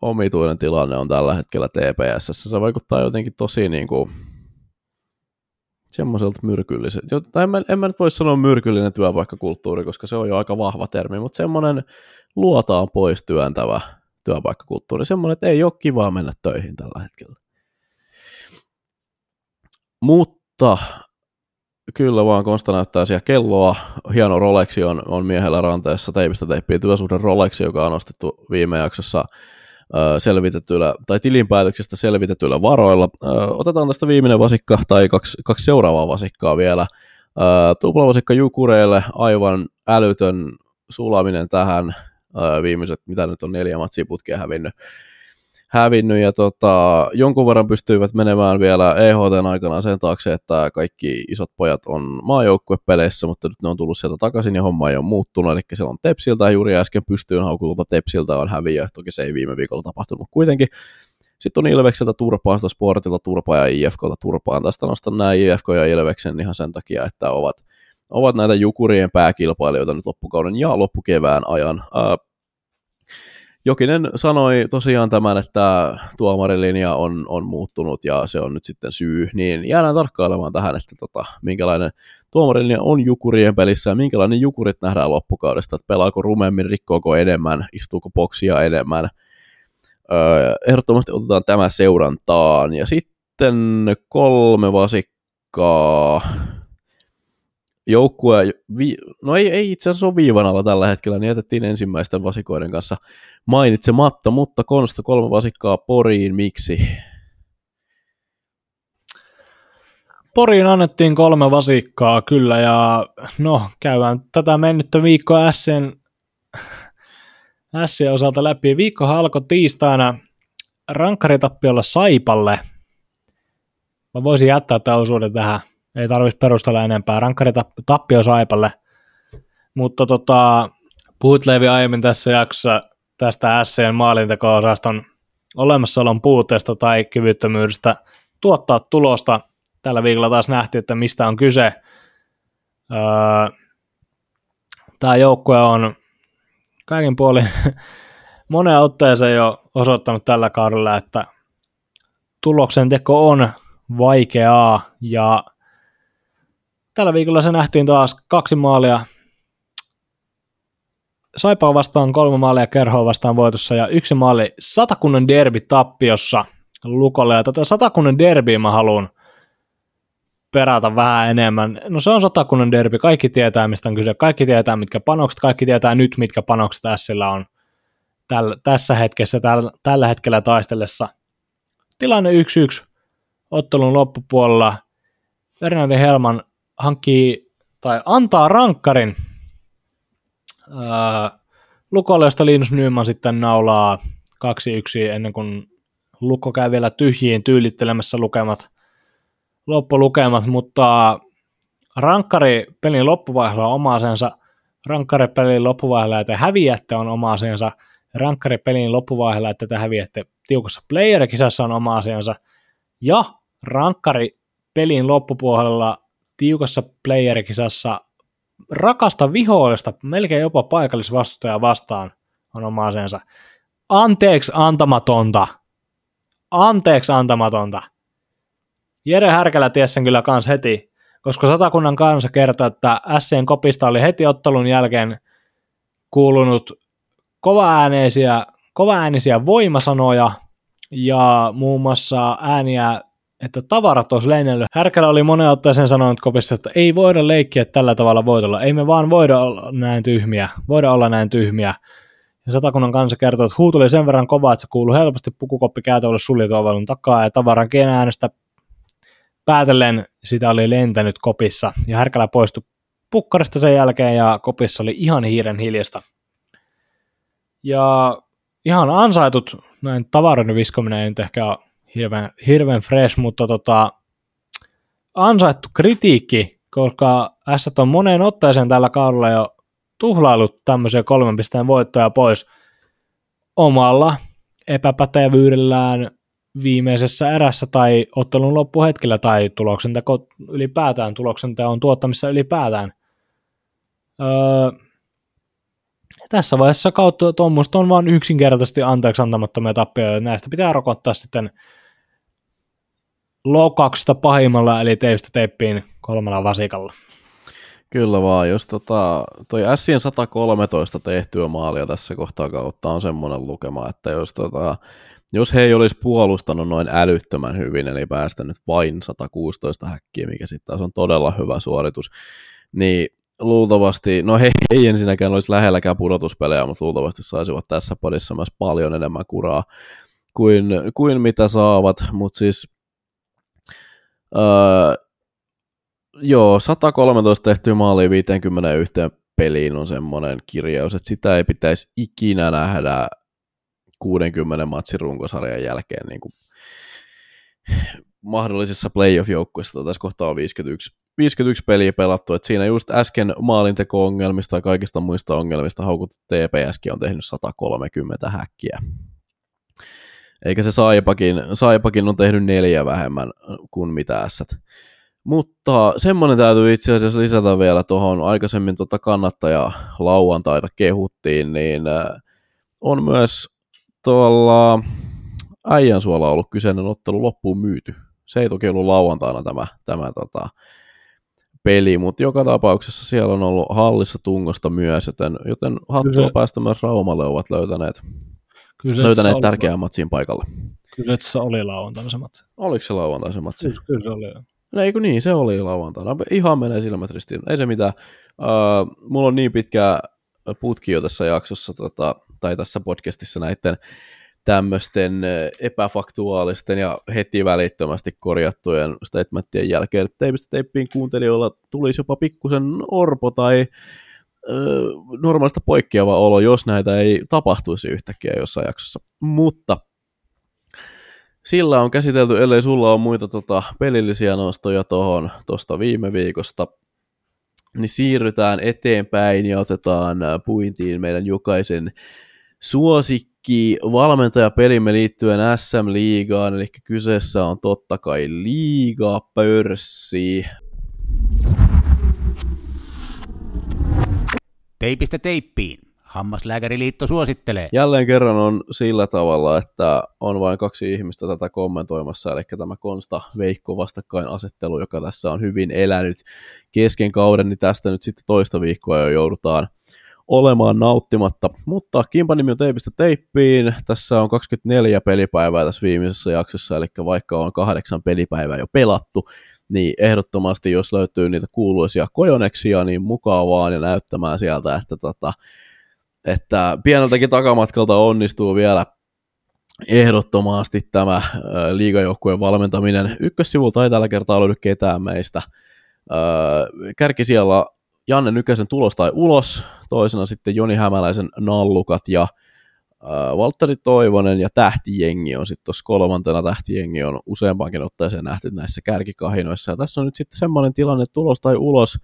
omituinen tilanne on tällä hetkellä TPS. Se vaikuttaa jotenkin tosi niin kuin semmoiselta myrkylliset, tai en en mä nyt voi sanoa myrkyllinen työpaikkakulttuuri, koska se on jo aika vahva termi, mutta semmoinen luotaan pois työntävä työpaikkakulttuuri, semmoinen, että ei ole kivaa mennä töihin tällä hetkellä. Mutta kyllä vaan Konsta näyttää siellä kelloa. Hieno Rolexi on, on miehellä ranteessa teipistä teippiä työsuhde Rolexi, joka on ostettu viime jaksossa selvitetyillä, tai tilinpäätöksestä selvitetyillä varoilla. Otetaan tästä viimeinen vasikka, tai kaksi, kaksi seuraavaa vasikkaa vielä. Tuplavasikka Jukureille, aivan älytön sulaminen tähän. Viimeiset, mitä nyt on neljä matsia putkea hävinnyt hävinnyt ja tota, jonkun verran pystyivät menemään vielä EHT aikana sen taakse, että kaikki isot pojat on maajoukkuepeleissä, mutta nyt ne on tullut sieltä takaisin ja homma ei ole muuttunut, eli se on Tepsiltä ja juuri äsken pystyyn haukutulta Tepsiltä on häviö, toki se ei viime viikolla tapahtunut kuitenkin. Sitten on Ilvekseltä turpaan, sitä Sportilta turpaa ja IFKlta turpaan. Tästä nostan nämä IFK ja Ilveksen ihan sen takia, että ovat, ovat näitä Jukurien pääkilpailijoita nyt loppukauden ja loppukevään ajan. Jokinen sanoi tosiaan tämän, että tuomarilinja on, on muuttunut ja se on nyt sitten syy, niin jäädään tarkkailemaan tähän, että tota, minkälainen tuomarilinja on Jukurien pelissä ja minkälainen Jukurit nähdään loppukaudesta, että pelaako rumemmin, rikkoako enemmän, istuuko boksia enemmän. Öö, ehdottomasti otetaan tämä seurantaan. Ja sitten kolme vasikkaa joukkue, vi, no ei, ei itse asiassa ole viivan alla tällä hetkellä, niin jätettiin ensimmäisten vasikoiden kanssa mainitsematta, mutta Konsta kolme vasikkaa Poriin, miksi? Poriin annettiin kolme vasikkaa kyllä ja no käydään tätä mennyttä viikkoa Sien, Sien osalta läpi. Viikko alkoi tiistaina rankkaritappiolla Saipalle. Mä voisin jättää tämän osuuden tähän ei tarvitsisi perustella enempää. Rankkari tappio Saipalle. Mutta tota, puhut Levi aiemmin tässä jaksossa tästä SCn maalinteko-osaston olemassaolon puutteesta tai kyvyttömyydestä tuottaa tulosta. Tällä viikolla taas nähtiin, että mistä on kyse. Öö, Tämä joukkue on kaikin puolin moneen otteeseen jo osoittanut tällä kaudella, että tuloksen teko on vaikeaa ja tällä viikolla se nähtiin taas kaksi maalia. Saipaa vastaan kolme maalia Kerhoa vastaan voitossa ja yksi maali satakunnan derbi tappiossa Lukolle. Ja tätä satakunnan derbiä mä haluan perata vähän enemmän. No se on satakunnan derbi, kaikki tietää mistä on kyse, kaikki tietää mitkä panokset, kaikki tietää nyt mitkä panokset tässä on täl, tässä hetkessä, täl, tällä hetkellä taistellessa. Tilanne 1-1 ottelun loppupuolella. Bernardi Helman hankkii tai antaa rankkarin öö, Lukolle, josta Linus Nyman sitten naulaa 2-1 ennen kuin Lukko käy vielä tyhjiin tyylittelemässä lukemat, loppulukemat, mutta rankkari pelin loppuvaiheella on oma asensa, rankkari pelin loppuvaiheella, että häviätte on oma asensa, rankkari pelin loppuvaiheella, että te häviätte. Tiukassa player-kisassa on oma asiansa, ja rankkari pelin loppupuolella tiukassa player-kisassa rakasta vihollista, melkein jopa paikallisvastustajaa vastaan on oma asiansa. Anteeksi antamatonta. Anteeksi antamatonta. Jere Härkälä ties sen kyllä kans heti, koska satakunnan kanssa kertoi, että SCn kopista oli heti ottelun jälkeen kuulunut kovaääneisiä, kovaäänisiä voimasanoja ja muun muassa ääniä, että tavarat olisi lennellyt. Härkälä oli monen otteeseen sanonut kopissa, että ei voida leikkiä tällä tavalla voitolla, ei me vaan voida olla näin tyhmiä, voida olla näin tyhmiä. Ja satakunnan kanssa kertoi, että huuto oli sen verran kova, että se kuului helposti pukukoppi käytävälle suljetun tapaa ja tavaran äänestä päätellen sitä oli lentänyt kopissa ja Härkälä poistui pukkarista sen jälkeen ja kopissa oli ihan hiiren hiljasta. Ja ihan ansaitut, näin tavaroiden viskominen ei nyt ehkä ole hirveän, hirveän fresh, mutta tota, ansaittu kritiikki, koska S on moneen otteeseen tällä kaudella jo tuhlailut tämmöisiä kolmen pisteen voittoja pois omalla epäpätevyydellään viimeisessä erässä tai ottelun loppuhetkellä tai tuloksenteko ylipäätään, tuloksenteon tuottamissa ylipäätään. Öö, tässä vaiheessa kautta tuommoista on vain yksinkertaisesti anteeksi antamattomia tappioita, näistä pitää rokottaa sitten lokauksesta pahimmalla, eli teistä teippiin kolmella vasikalla. Kyllä vaan, jos tota, toi Sien 113 tehtyä maalia tässä kohtaa kautta on semmoinen lukema, että jos, tota, jos he ei olisi puolustanut noin älyttömän hyvin, eli päästänyt vain 116 häkkiä, mikä sitten taas on todella hyvä suoritus, niin luultavasti, no he ei ensinnäkään olisi lähelläkään pudotuspelejä, mutta luultavasti saisivat tässä parissa myös paljon enemmän kuraa kuin, kuin mitä saavat, mutta siis öö, joo, 113 tehtyä maalia 51 peliin on semmoinen kirjaus, että sitä ei pitäisi ikinä nähdä 60 matsin runkosarjan jälkeen niin kuin mahdollisissa playoff-joukkueissa. Tässä kohtaa on 51 51 peliä pelattu, että siinä just äsken maalinteko-ongelmista ja kaikista muista ongelmista haukuttu TPSkin on tehnyt 130 häkkiä. Eikä se Saipakin, Saipakin on tehnyt neljä vähemmän kuin mitä ässät. Mutta semmoinen täytyy itse asiassa lisätä vielä tuohon aikaisemmin tuota kannattaja lauantaita kehuttiin, niin äh, on myös tuolla Äijänsuolla ollut kyseinen ottelu loppuun myyty. Se ei toki ollut lauantaina tämä, tämä tota, peli, mutta joka tapauksessa siellä on ollut hallissa tungosta myös, joten, joten hattua päästä myös Raumalle ovat löytäneet, Kyseessä löytäneet oli... tärkeää matsiin paikalle. Kyseessä oli lauantaina se matsi. Oliko se lauantaina se matsi? Kyllä, kyllä se oli. No eikö niin, se oli lauantaina. Ihan menee silmät ristiin. Ei se mitään. Uh, mulla on niin pitkä putki jo tässä jaksossa, tota, tai tässä podcastissa näiden tämmöisten epäfaktuaalisten ja heti välittömästi korjattujen statementtien jälkeen, että teipistä teippiin kuuntelijoilla tulisi jopa pikkusen orpo tai normaalista poikkeava olo, jos näitä ei tapahtuisi yhtäkkiä jossain jaksossa. Mutta sillä on käsitelty, ellei sulla ole muita tota, pelillisiä nostoja tuohon tuosta viime viikosta, niin siirrytään eteenpäin ja otetaan puintiin meidän jokaisen suosikki valmentajapelimme liittyen SM-liigaan, eli kyseessä on totta kai liigapörssi. Teipistä teippiin. Hammaslääkäriliitto suosittelee. Jälleen kerran on sillä tavalla, että on vain kaksi ihmistä tätä kommentoimassa, eli tämä Konsta Veikko vastakkainasettelu, joka tässä on hyvin elänyt kesken kauden, niin tästä nyt sitten toista viikkoa jo joudutaan olemaan nauttimatta. Mutta kimpan nimi on teipistä teippiin. Tässä on 24 pelipäivää tässä viimeisessä jaksossa, eli vaikka on kahdeksan pelipäivää jo pelattu, niin ehdottomasti jos löytyy niitä kuuluisia kojoneksia, niin mukaan vaan ja näyttämään sieltä, että, tota, että pieneltäkin takamatkalta onnistuu vielä ehdottomasti tämä liigajoukkueen valmentaminen. Ykkössivulta ei tällä kertaa löydy ketään meistä kärki siellä Janne Nykäsen tulos tai ulos, toisena sitten Joni Hämäläisen nallukat ja Valtteri Toivonen ja tähtijengi on sitten tuossa kolmantena tähtijengi on useampaankin otteeseen nähty näissä kärkikahinoissa. Ja tässä on nyt sitten semmoinen tilanne, että tulos tai ulos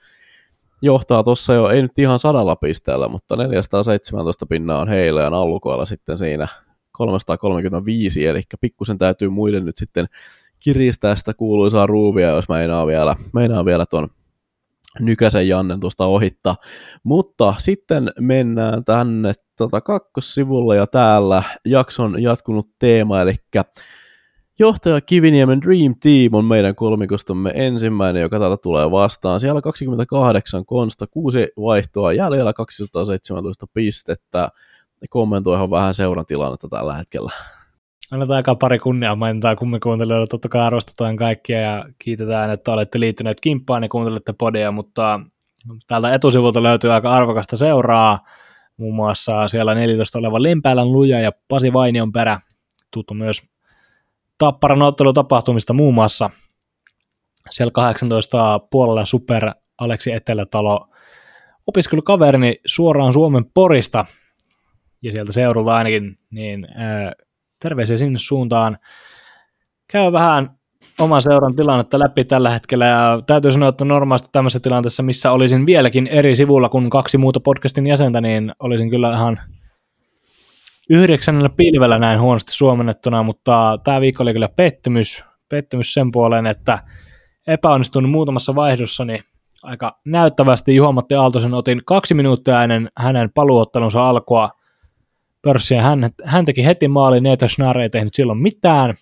johtaa tuossa jo, ei nyt ihan sadalla pisteellä, mutta 417 pinnaa on heillä ja nallukoilla sitten siinä 335, eli pikkusen täytyy muiden nyt sitten kiristää sitä kuuluisaa ruuvia, jos meinaa vielä, meinaa vielä tuon Nykäsen Jannen tuosta ohittaa. Mutta sitten mennään tänne tota, kakkossivulle ja täällä jakson jatkunut teema, eli Johtaja Kiviniemen Dream Team on meidän kolmikostamme ensimmäinen, joka täältä tulee vastaan. Siellä 28 konsta, kuusi vaihtoa, jäljellä 217 pistettä. Kommentoihan vähän seuran tilannetta tällä hetkellä. Annetaan aika pari kunnia mainintaa kuuntelijoille. Totta kai arvostetaan kaikkia ja kiitetään, että olette liittyneet kimppaan ja kuuntelette podia, mutta täältä etusivulta löytyy aika arvokasta seuraa. Muun muassa siellä 14 oleva Limpäälän Luja ja Pasi Vainion perä, tuttu myös Tapparan ottelutapahtumista muun muassa. Siellä 18 puolella Super Aleksi Etelätalo opiskelukaverini suoraan Suomen Porista ja sieltä seurulta ainakin, niin ää, terveisiä sinne suuntaan. Käy vähän oman seuran tilannetta läpi tällä hetkellä ja täytyy sanoa, että normaalisti tämmöisessä tilanteessa, missä olisin vieläkin eri sivulla kuin kaksi muuta podcastin jäsentä, niin olisin kyllä ihan yhdeksännellä pilvellä näin huonosti suomennettuna, mutta tämä viikko oli kyllä pettymys, pettymys sen puoleen, että epäonnistunut muutamassa vaihdossa, niin aika näyttävästi Juha-Matti Aaltosen otin kaksi minuuttia ennen hänen paluottelunsa alkua pörssiä. Hän, hän teki heti maali, Neeta Schnarr ei tehnyt silloin mitään.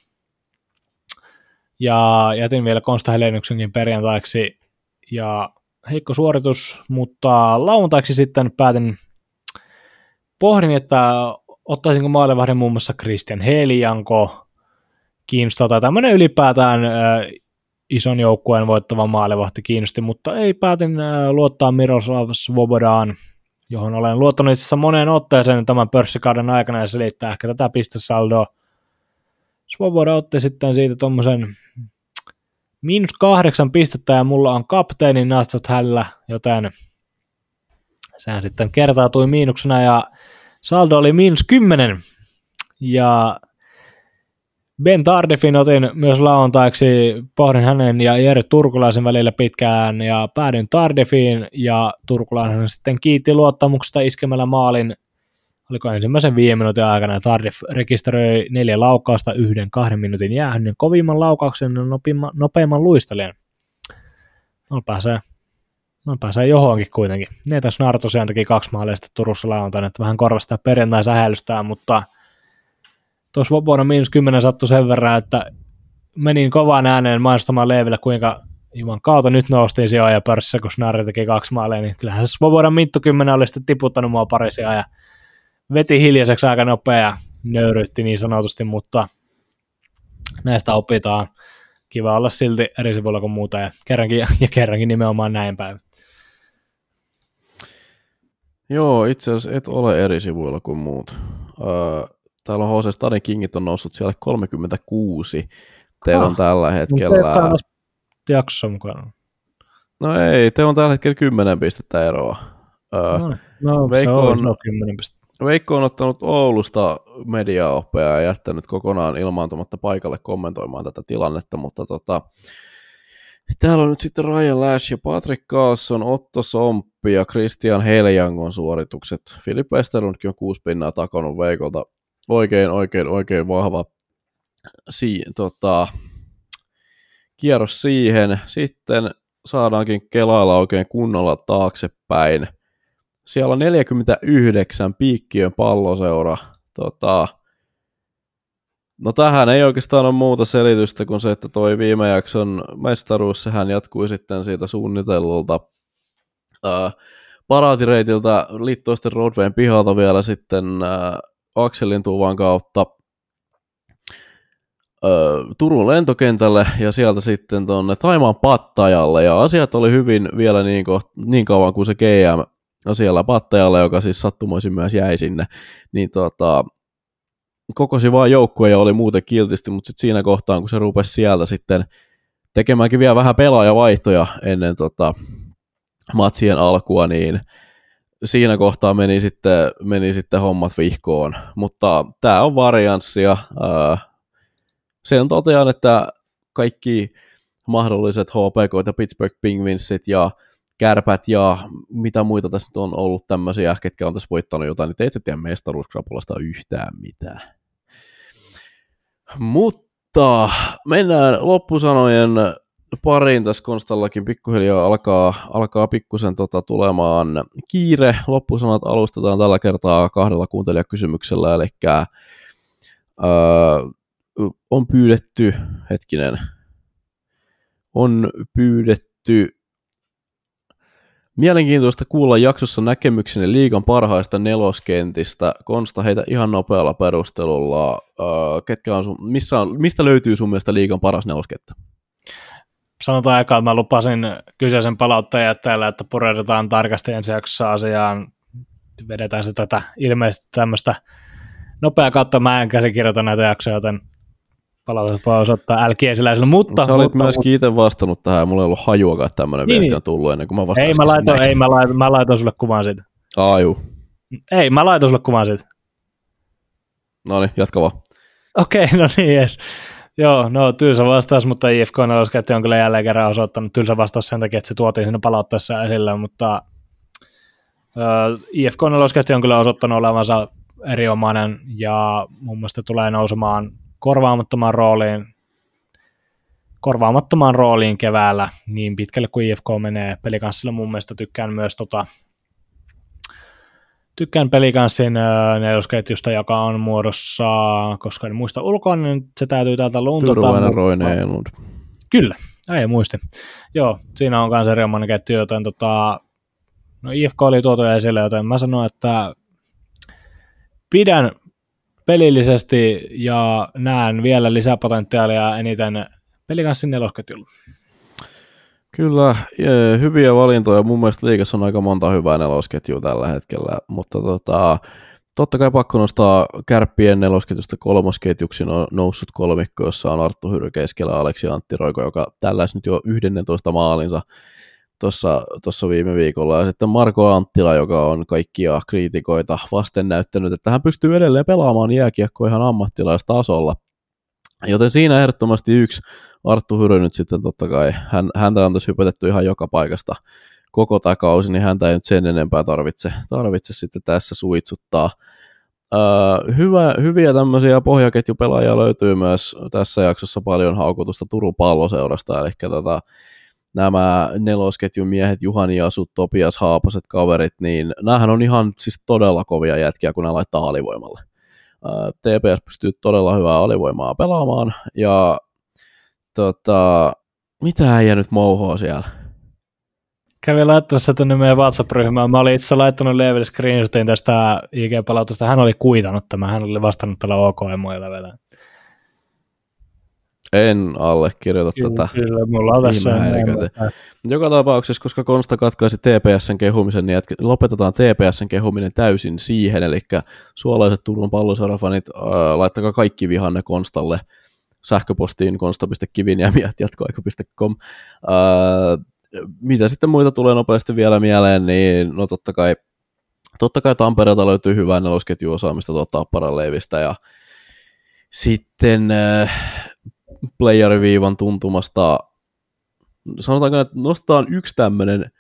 Ja jätin vielä Konsta Helennyksenkin perjantaiksi. Ja heikko suoritus, mutta lauantaiksi sitten päätin, pohdin, että ottaisinko maalivahdin muun muassa Christian Helianko, kiinnostaa tai tämmöinen ylipäätään äh, ison joukkueen voittava maalivahti kiinnosti, mutta ei päätin äh, luottaa Miroslav Svobodaan, johon olen luottanut itse asiassa moneen otteeseen tämän pörssikauden aikana ja selittää ehkä tätä pistesaldoa. Svoboda otti sitten siitä tuommoisen miinus kahdeksan pistettä ja mulla on kapteenin natsat hällä, joten sehän sitten kertautui miinuksena ja saldo oli miinus kymmenen. Ja Ben Tardifin otin myös lauantaiksi, pohdin hänen ja Jere Turkulaisen välillä pitkään ja päädyin Tardifiin ja Turkulainen sitten kiitti luottamuksesta iskemällä maalin oliko ensimmäisen viiden minuutin aikana, Tardif rekisteröi neljä laukausta yhden kahden minuutin jäähyn, kovimman laukauksen ja nopeimman, luistelijan. No pääsee, no pääsee johonkin kuitenkin. Neeta Snar tosiaan teki kaksi maalia Turussa lauantaina, että vähän korvastaa perjantai sähäilystään, mutta tuossa vuonna miinus kymmenen sattui sen verran, että menin kovaan ääneen mainostamaan Leeville, kuinka Juman kautta nyt noustiin sijoja pörssissä, kun Snarri teki kaksi maalia, niin kyllähän Svobodan Minttu 10 oli sitten tiputtanut mua parisia ja veti hiljaiseksi aika nopea ja nöyrytti niin sanotusti, mutta näistä opitaan. Kiva olla silti eri sivuilla kuin muuta ja kerrankin, ja kerrankin nimenomaan näin päin. Joo, itse asiassa et ole eri sivuilla kuin muut. Öö, täällä on HC Stadin Kingit on noussut siellä 36. Teillä ah, on tällä hetkellä... jaksossa mukana. No ei, teillä on tällä hetkellä 10 pistettä eroa. Öö, no, no Veikko on, no 10 pistettä. Veikko on ottanut Oulusta mediaoppia ja jättänyt kokonaan ilmaantumatta paikalle kommentoimaan tätä tilannetta, mutta tota, täällä on nyt sitten Ryan Lash ja Patrick Carlson, Otto Somppi ja Christian Heljangon suoritukset. Filip Esterlundkin on kuusi pinnaa takonut Veikolta oikein, oikein, oikein vahva si- tota, kierros siihen. Sitten saadaankin kelailla oikein kunnolla taaksepäin. Siellä on 49 piikkiön palloseura. Tota, no tähän ei oikeastaan ole muuta selitystä kuin se, että toi viime jakson mestaruus, sehän jatkui sitten siitä suunnitellulta ää, paraatireitiltä liittoisten Roadwayn pihalta vielä sitten ää, Akselin tuvan kautta ö, Turun lentokentälle ja sieltä sitten tuonne Taimaan Pattajalle. Ja asiat oli hyvin vielä niin, ko, niin kauan kuin se GM siellä Pattajalle, joka siis sattumoisin myös jäi sinne, niin tota, kokosi vaan joukkue ja oli muuten kiltisti, mutta sitten siinä kohtaa, kun se rupesi sieltä sitten tekemäänkin vielä vähän pelaajavaihtoja ennen tota, matsien alkua, niin siinä kohtaa meni sitten, meni sitten hommat vihkoon. Mutta tämä on varianssia. Sen totean, että kaikki mahdolliset HPK ja Pittsburgh Penguinsit ja kärpät ja mitä muita tässä nyt on ollut tämmöisiä, ketkä on tässä voittanut jotain, niin te ette tiedä mestaruuskrapulasta yhtään mitään. Mutta mennään loppusanojen pariin tässä Konstallakin pikkuhiljaa alkaa, alkaa pikkusen tota tulemaan kiire. Loppusanat alustetaan tällä kertaa kahdella kuuntelijakysymyksellä, eli öö, on pyydetty, hetkinen, on pyydetty Mielenkiintoista kuulla jaksossa näkemykseni liikan parhaista neloskentistä. Konsta heitä ihan nopealla perustelulla. ketkä on sun, missä on, mistä löytyy sun mielestä liikan paras neloskenttä? Sanotaan aikaa, että mä lupasin kyseisen palautteen täällä, että pureudutaan tarkasti ensi jaksossa asiaan. Vedetään se tätä ilmeisesti tämmöistä nopeaa kautta. Mä en käsikirjoita näitä jaksoja, joten palautus voi osoittaa älkiesiläisellä, mutta... Sä olit mutta, myöskin itse vastannut tähän, mulla ei ollut hajuakaan, että tämmöinen niin, viesti on tullut ennen kuin mä vastasin. Ei, mä laitoin, ei, mä laitoin, mä laitoin sulle kuvan siitä. Aa, juu. Ei, mä laitoin sulle kuvan siitä. No niin, jatka vaan. Okei, okay, no niin, yes. Joo, no tylsä vastaus, mutta IFK neloskäytti on kyllä jälleen kerran osoittanut tylsä vastaus sen takia, että se tuotiin sinne palautteessa esille, mutta uh, IFK neloskäytti on kyllä osoittanut olevansa erinomainen ja mun mielestä tulee nousemaan korvaamattomaan rooliin, korvaamattomaan rooliin keväällä niin pitkälle kuin IFK menee. Pelikanssilla mun mielestä tykkään myös tota, tykkään pelikanssin nelosketjusta, joka on muodossa, koska en muista ulkoa, niin se täytyy täältä luntata. Turvainen Roine Kyllä, ei muisti. Joo, siinä on myös erinomainen ketju, joten tota, no IFK oli tuotu esille, joten mä sanoin, että pidän pelillisesti ja näen vielä lisäpotentiaalia eniten pelikanssin nelosketjulla. Kyllä, hyviä valintoja. Mun mielestä liikassa on aika monta hyvää nelosketjua tällä hetkellä, mutta tota, totta kai pakko nostaa kärppien nelosketjusta kolmosketjuksi on noussut kolmikko, jossa on Arttu Hyry keskellä Aleksi Antti Roiko, joka tälläisi nyt jo 11 maalinsa tuossa viime viikolla. Ja sitten Marko Anttila, joka on kaikkia kriitikoita vasten näyttänyt, että hän pystyy edelleen pelaamaan jääkiekkoa ihan ammattilaistasolla. Joten siinä ehdottomasti yksi Arttu Hyry nyt sitten totta kai, hän, häntä on tässä hypätetty ihan joka paikasta koko tämä kausi, niin häntä ei nyt sen enempää tarvitse, tarvitse sitten tässä suitsuttaa. Öö, hyvä, hyviä tämmöisiä pohjaketjupelaajia löytyy myös tässä jaksossa paljon haukutusta Turun palloseurasta, eli tota, nämä nelosketjun miehet, Juhani Asut, Topias Haapaset kaverit, niin näähän on ihan siis todella kovia jätkiä, kun ne laittaa alivoimalle. TPS pystyy todella hyvää alivoimaa pelaamaan, ja tota, mitä äijä nyt mouhoa siellä? Kävin laittamassa tänne meidän WhatsApp-ryhmään. Mä olin itse laittanut Level screenshotin tästä IG-palautusta. Hän oli kuitannut tämän. Hän oli vastannut tällä OK-emoilla vielä. En allekirjoita kyllä, tätä. Kyllä, mulla on tässä. Joka tapauksessa, koska Konsta katkaisi TPSn kehumisen, niin lopetetaan TPSn kehuminen täysin siihen, eli suolaiset Turun palloseurafanit, äh, laittakaa kaikki vihanne Konstalle sähköpostiin konsta.kiviniemi.jatkoaika.com. Äh, mitä sitten muita tulee nopeasti vielä mieleen, niin no totta kai, totta kai Tampereelta löytyy hyvää nelosketjuosaamista tuota Paraleivistä ja sitten äh, playeriviivan tuntumasta, sanotaanko, että nostetaan yksi tämmöinen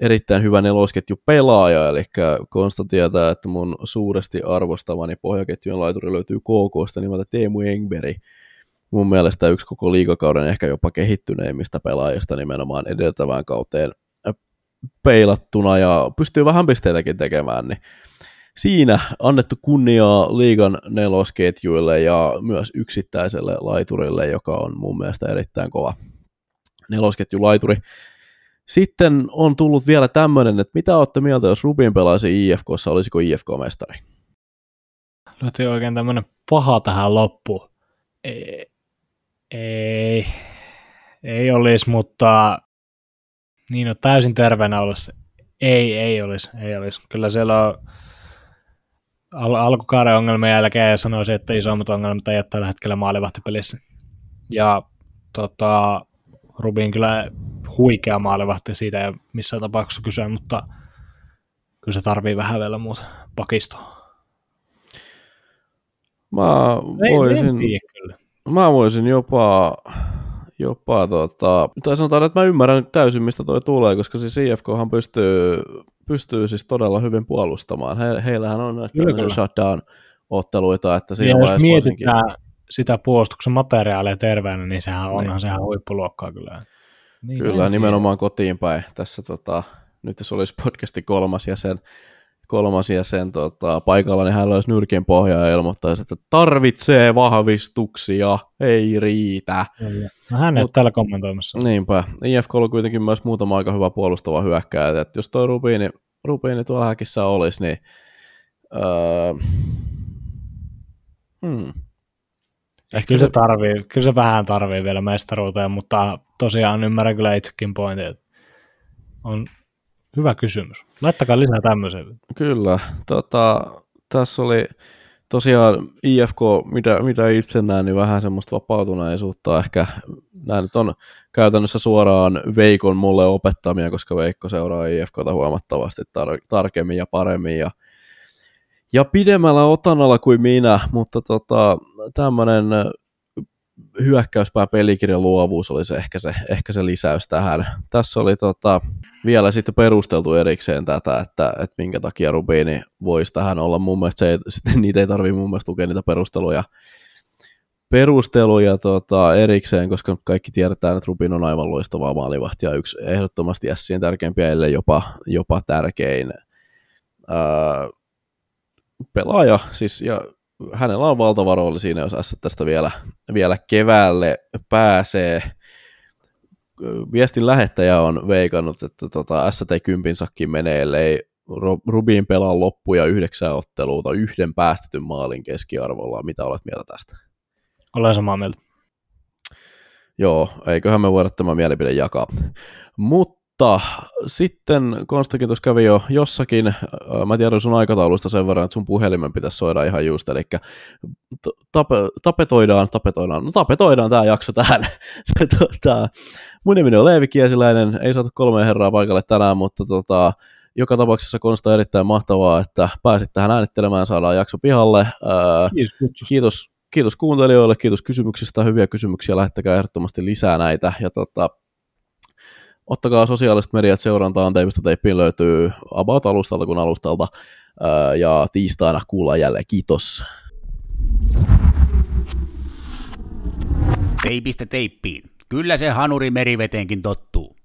erittäin hyvä nelosketju pelaaja, eli Konsta tietää, että mun suuresti arvostamani pohjaketjujen laituri löytyy KKsta nimeltä Teemu Engberg. Mun mielestä yksi koko liikakauden ehkä jopa kehittyneimmistä pelaajista nimenomaan edeltävään kauteen peilattuna ja pystyy vähän pisteitäkin tekemään, niin siinä annettu kunniaa liigan nelosketjuille ja myös yksittäiselle laiturille, joka on mun mielestä erittäin kova nelosketjulaituri. Sitten on tullut vielä tämmöinen, että mitä olette mieltä, jos Rubin pelaisi IFKssa, olisiko IFK mestari? Löytyy oikein tämmöinen paha tähän loppuun. Ei, ei, ei olisi, mutta niin on täysin terveenä olisi. Ei, ei olisi, ei olisi. Kyllä siellä on al- alkukauden ongelmien jälkeen sanoisin, että isommat ongelmat ei ole tällä hetkellä maalivahtipelissä. Ja tota, Rubin kyllä huikea maalivahti siitä ja missään tapauksessa kyse, mutta kyllä se tarvii vähän vielä muuta pakistoa. Mä voisin, mä voisin jopa, jopa tota, tai sanotaan, että mä ymmärrän täysin, mistä toi tulee, koska siis IFKhan pystyy, pystyy siis todella hyvin puolustamaan. He, heillähän on näitä shutdown-otteluita, että siinä ja jos mietitään varsinkin... sitä puolustuksen materiaalia terveenä, niin sehän onhan niin. sehän huippuluokkaa kyllä. Niin kyllä, nimenomaan kotiin päin. Tässä tota, nyt jos olisi podcasti kolmas jäsen, kolmas jäsen tota, paikalla, niin hän löysi nyrkin pohjaa ja ilmoittaisi, että tarvitsee vahvistuksia, ei riitä. No, hän ei ole täällä kommentoimassa. Niinpä. IFK oli kuitenkin myös muutama aika hyvä puolustava hyökkääjä, että jos toi Rubiini, Rubiini tuolla häkissä olisi, niin öö, hmm. Ehkä kyllä se, tarvii, kyllä se vähän tarvii vielä mestaruuteen, mutta tosiaan ymmärrän kyllä itsekin pointin, että on Hyvä kysymys. Laittakaa lisää tämmöisiä. Kyllä. Tota, tässä oli tosiaan IFK, mitä, mitä itse näen, niin vähän semmoista vapautuneisuutta. Ehkä nämä nyt on käytännössä suoraan Veikon mulle opettamia, koska Veikko seuraa IFKta huomattavasti tar- tarkemmin ja paremmin ja, ja pidemmällä otanalla kuin minä, mutta tota, tämmöinen hyökkäyspään pelikirjan luovuus oli se ehkä, se ehkä se lisäys tähän. Tässä oli tota, vielä sitten perusteltu erikseen tätä, että, että minkä takia Rubini voisi tähän olla. Mun mielestä se ei, sitten niitä ei tarvitse mun mielestä lukea niitä perusteluja, perusteluja tota, erikseen, koska kaikki tiedetään, että Rubin on aivan loistava maalivahti ja yksi ehdottomasti Sien tärkeimpiä, ellei jopa, jopa tärkein ää, pelaaja. Siis, ja hänellä on valtava rooli siinä, jos S tästä vielä, vielä keväälle pääsee. Viestin lähettäjä on veikannut, että tota, ST10 sakki menee, ellei Rubin pelaa loppuja yhdeksän ottelua tai yhden päästetyn maalin keskiarvolla. Mitä olet mieltä tästä? Olen samaa mieltä. Joo, eiköhän me voida tämä mielipide jakaa. Mutta mutta sitten Konstakin tuossa kävi jo jossakin, mä tiedän sun aikataulusta sen verran, että sun puhelimen pitäisi soida ihan just, eli tape, tapetoidaan, tapetoidaan, no tapetoidaan tämä jakso tähän. tota, mun nimi on Leevi Kiesiläinen, ei saatu kolme herraa paikalle tänään, mutta tota, joka tapauksessa Konsta erittäin mahtavaa, että pääsit tähän äänittelemään, saadaan jakso pihalle. Kiitos, kiitos, kiitos kuuntelijoille, kiitos kysymyksistä, hyviä kysymyksiä, lähettäkää ehdottomasti lisää näitä, ja tota, ottakaa sosiaaliset mediat seurantaan, teipistä teippiin löytyy about alustalta kuin alustalta, ja tiistaina kuullaan jälleen. Kiitos. Teipistä teippiin. Kyllä se hanuri meriveteenkin tottuu.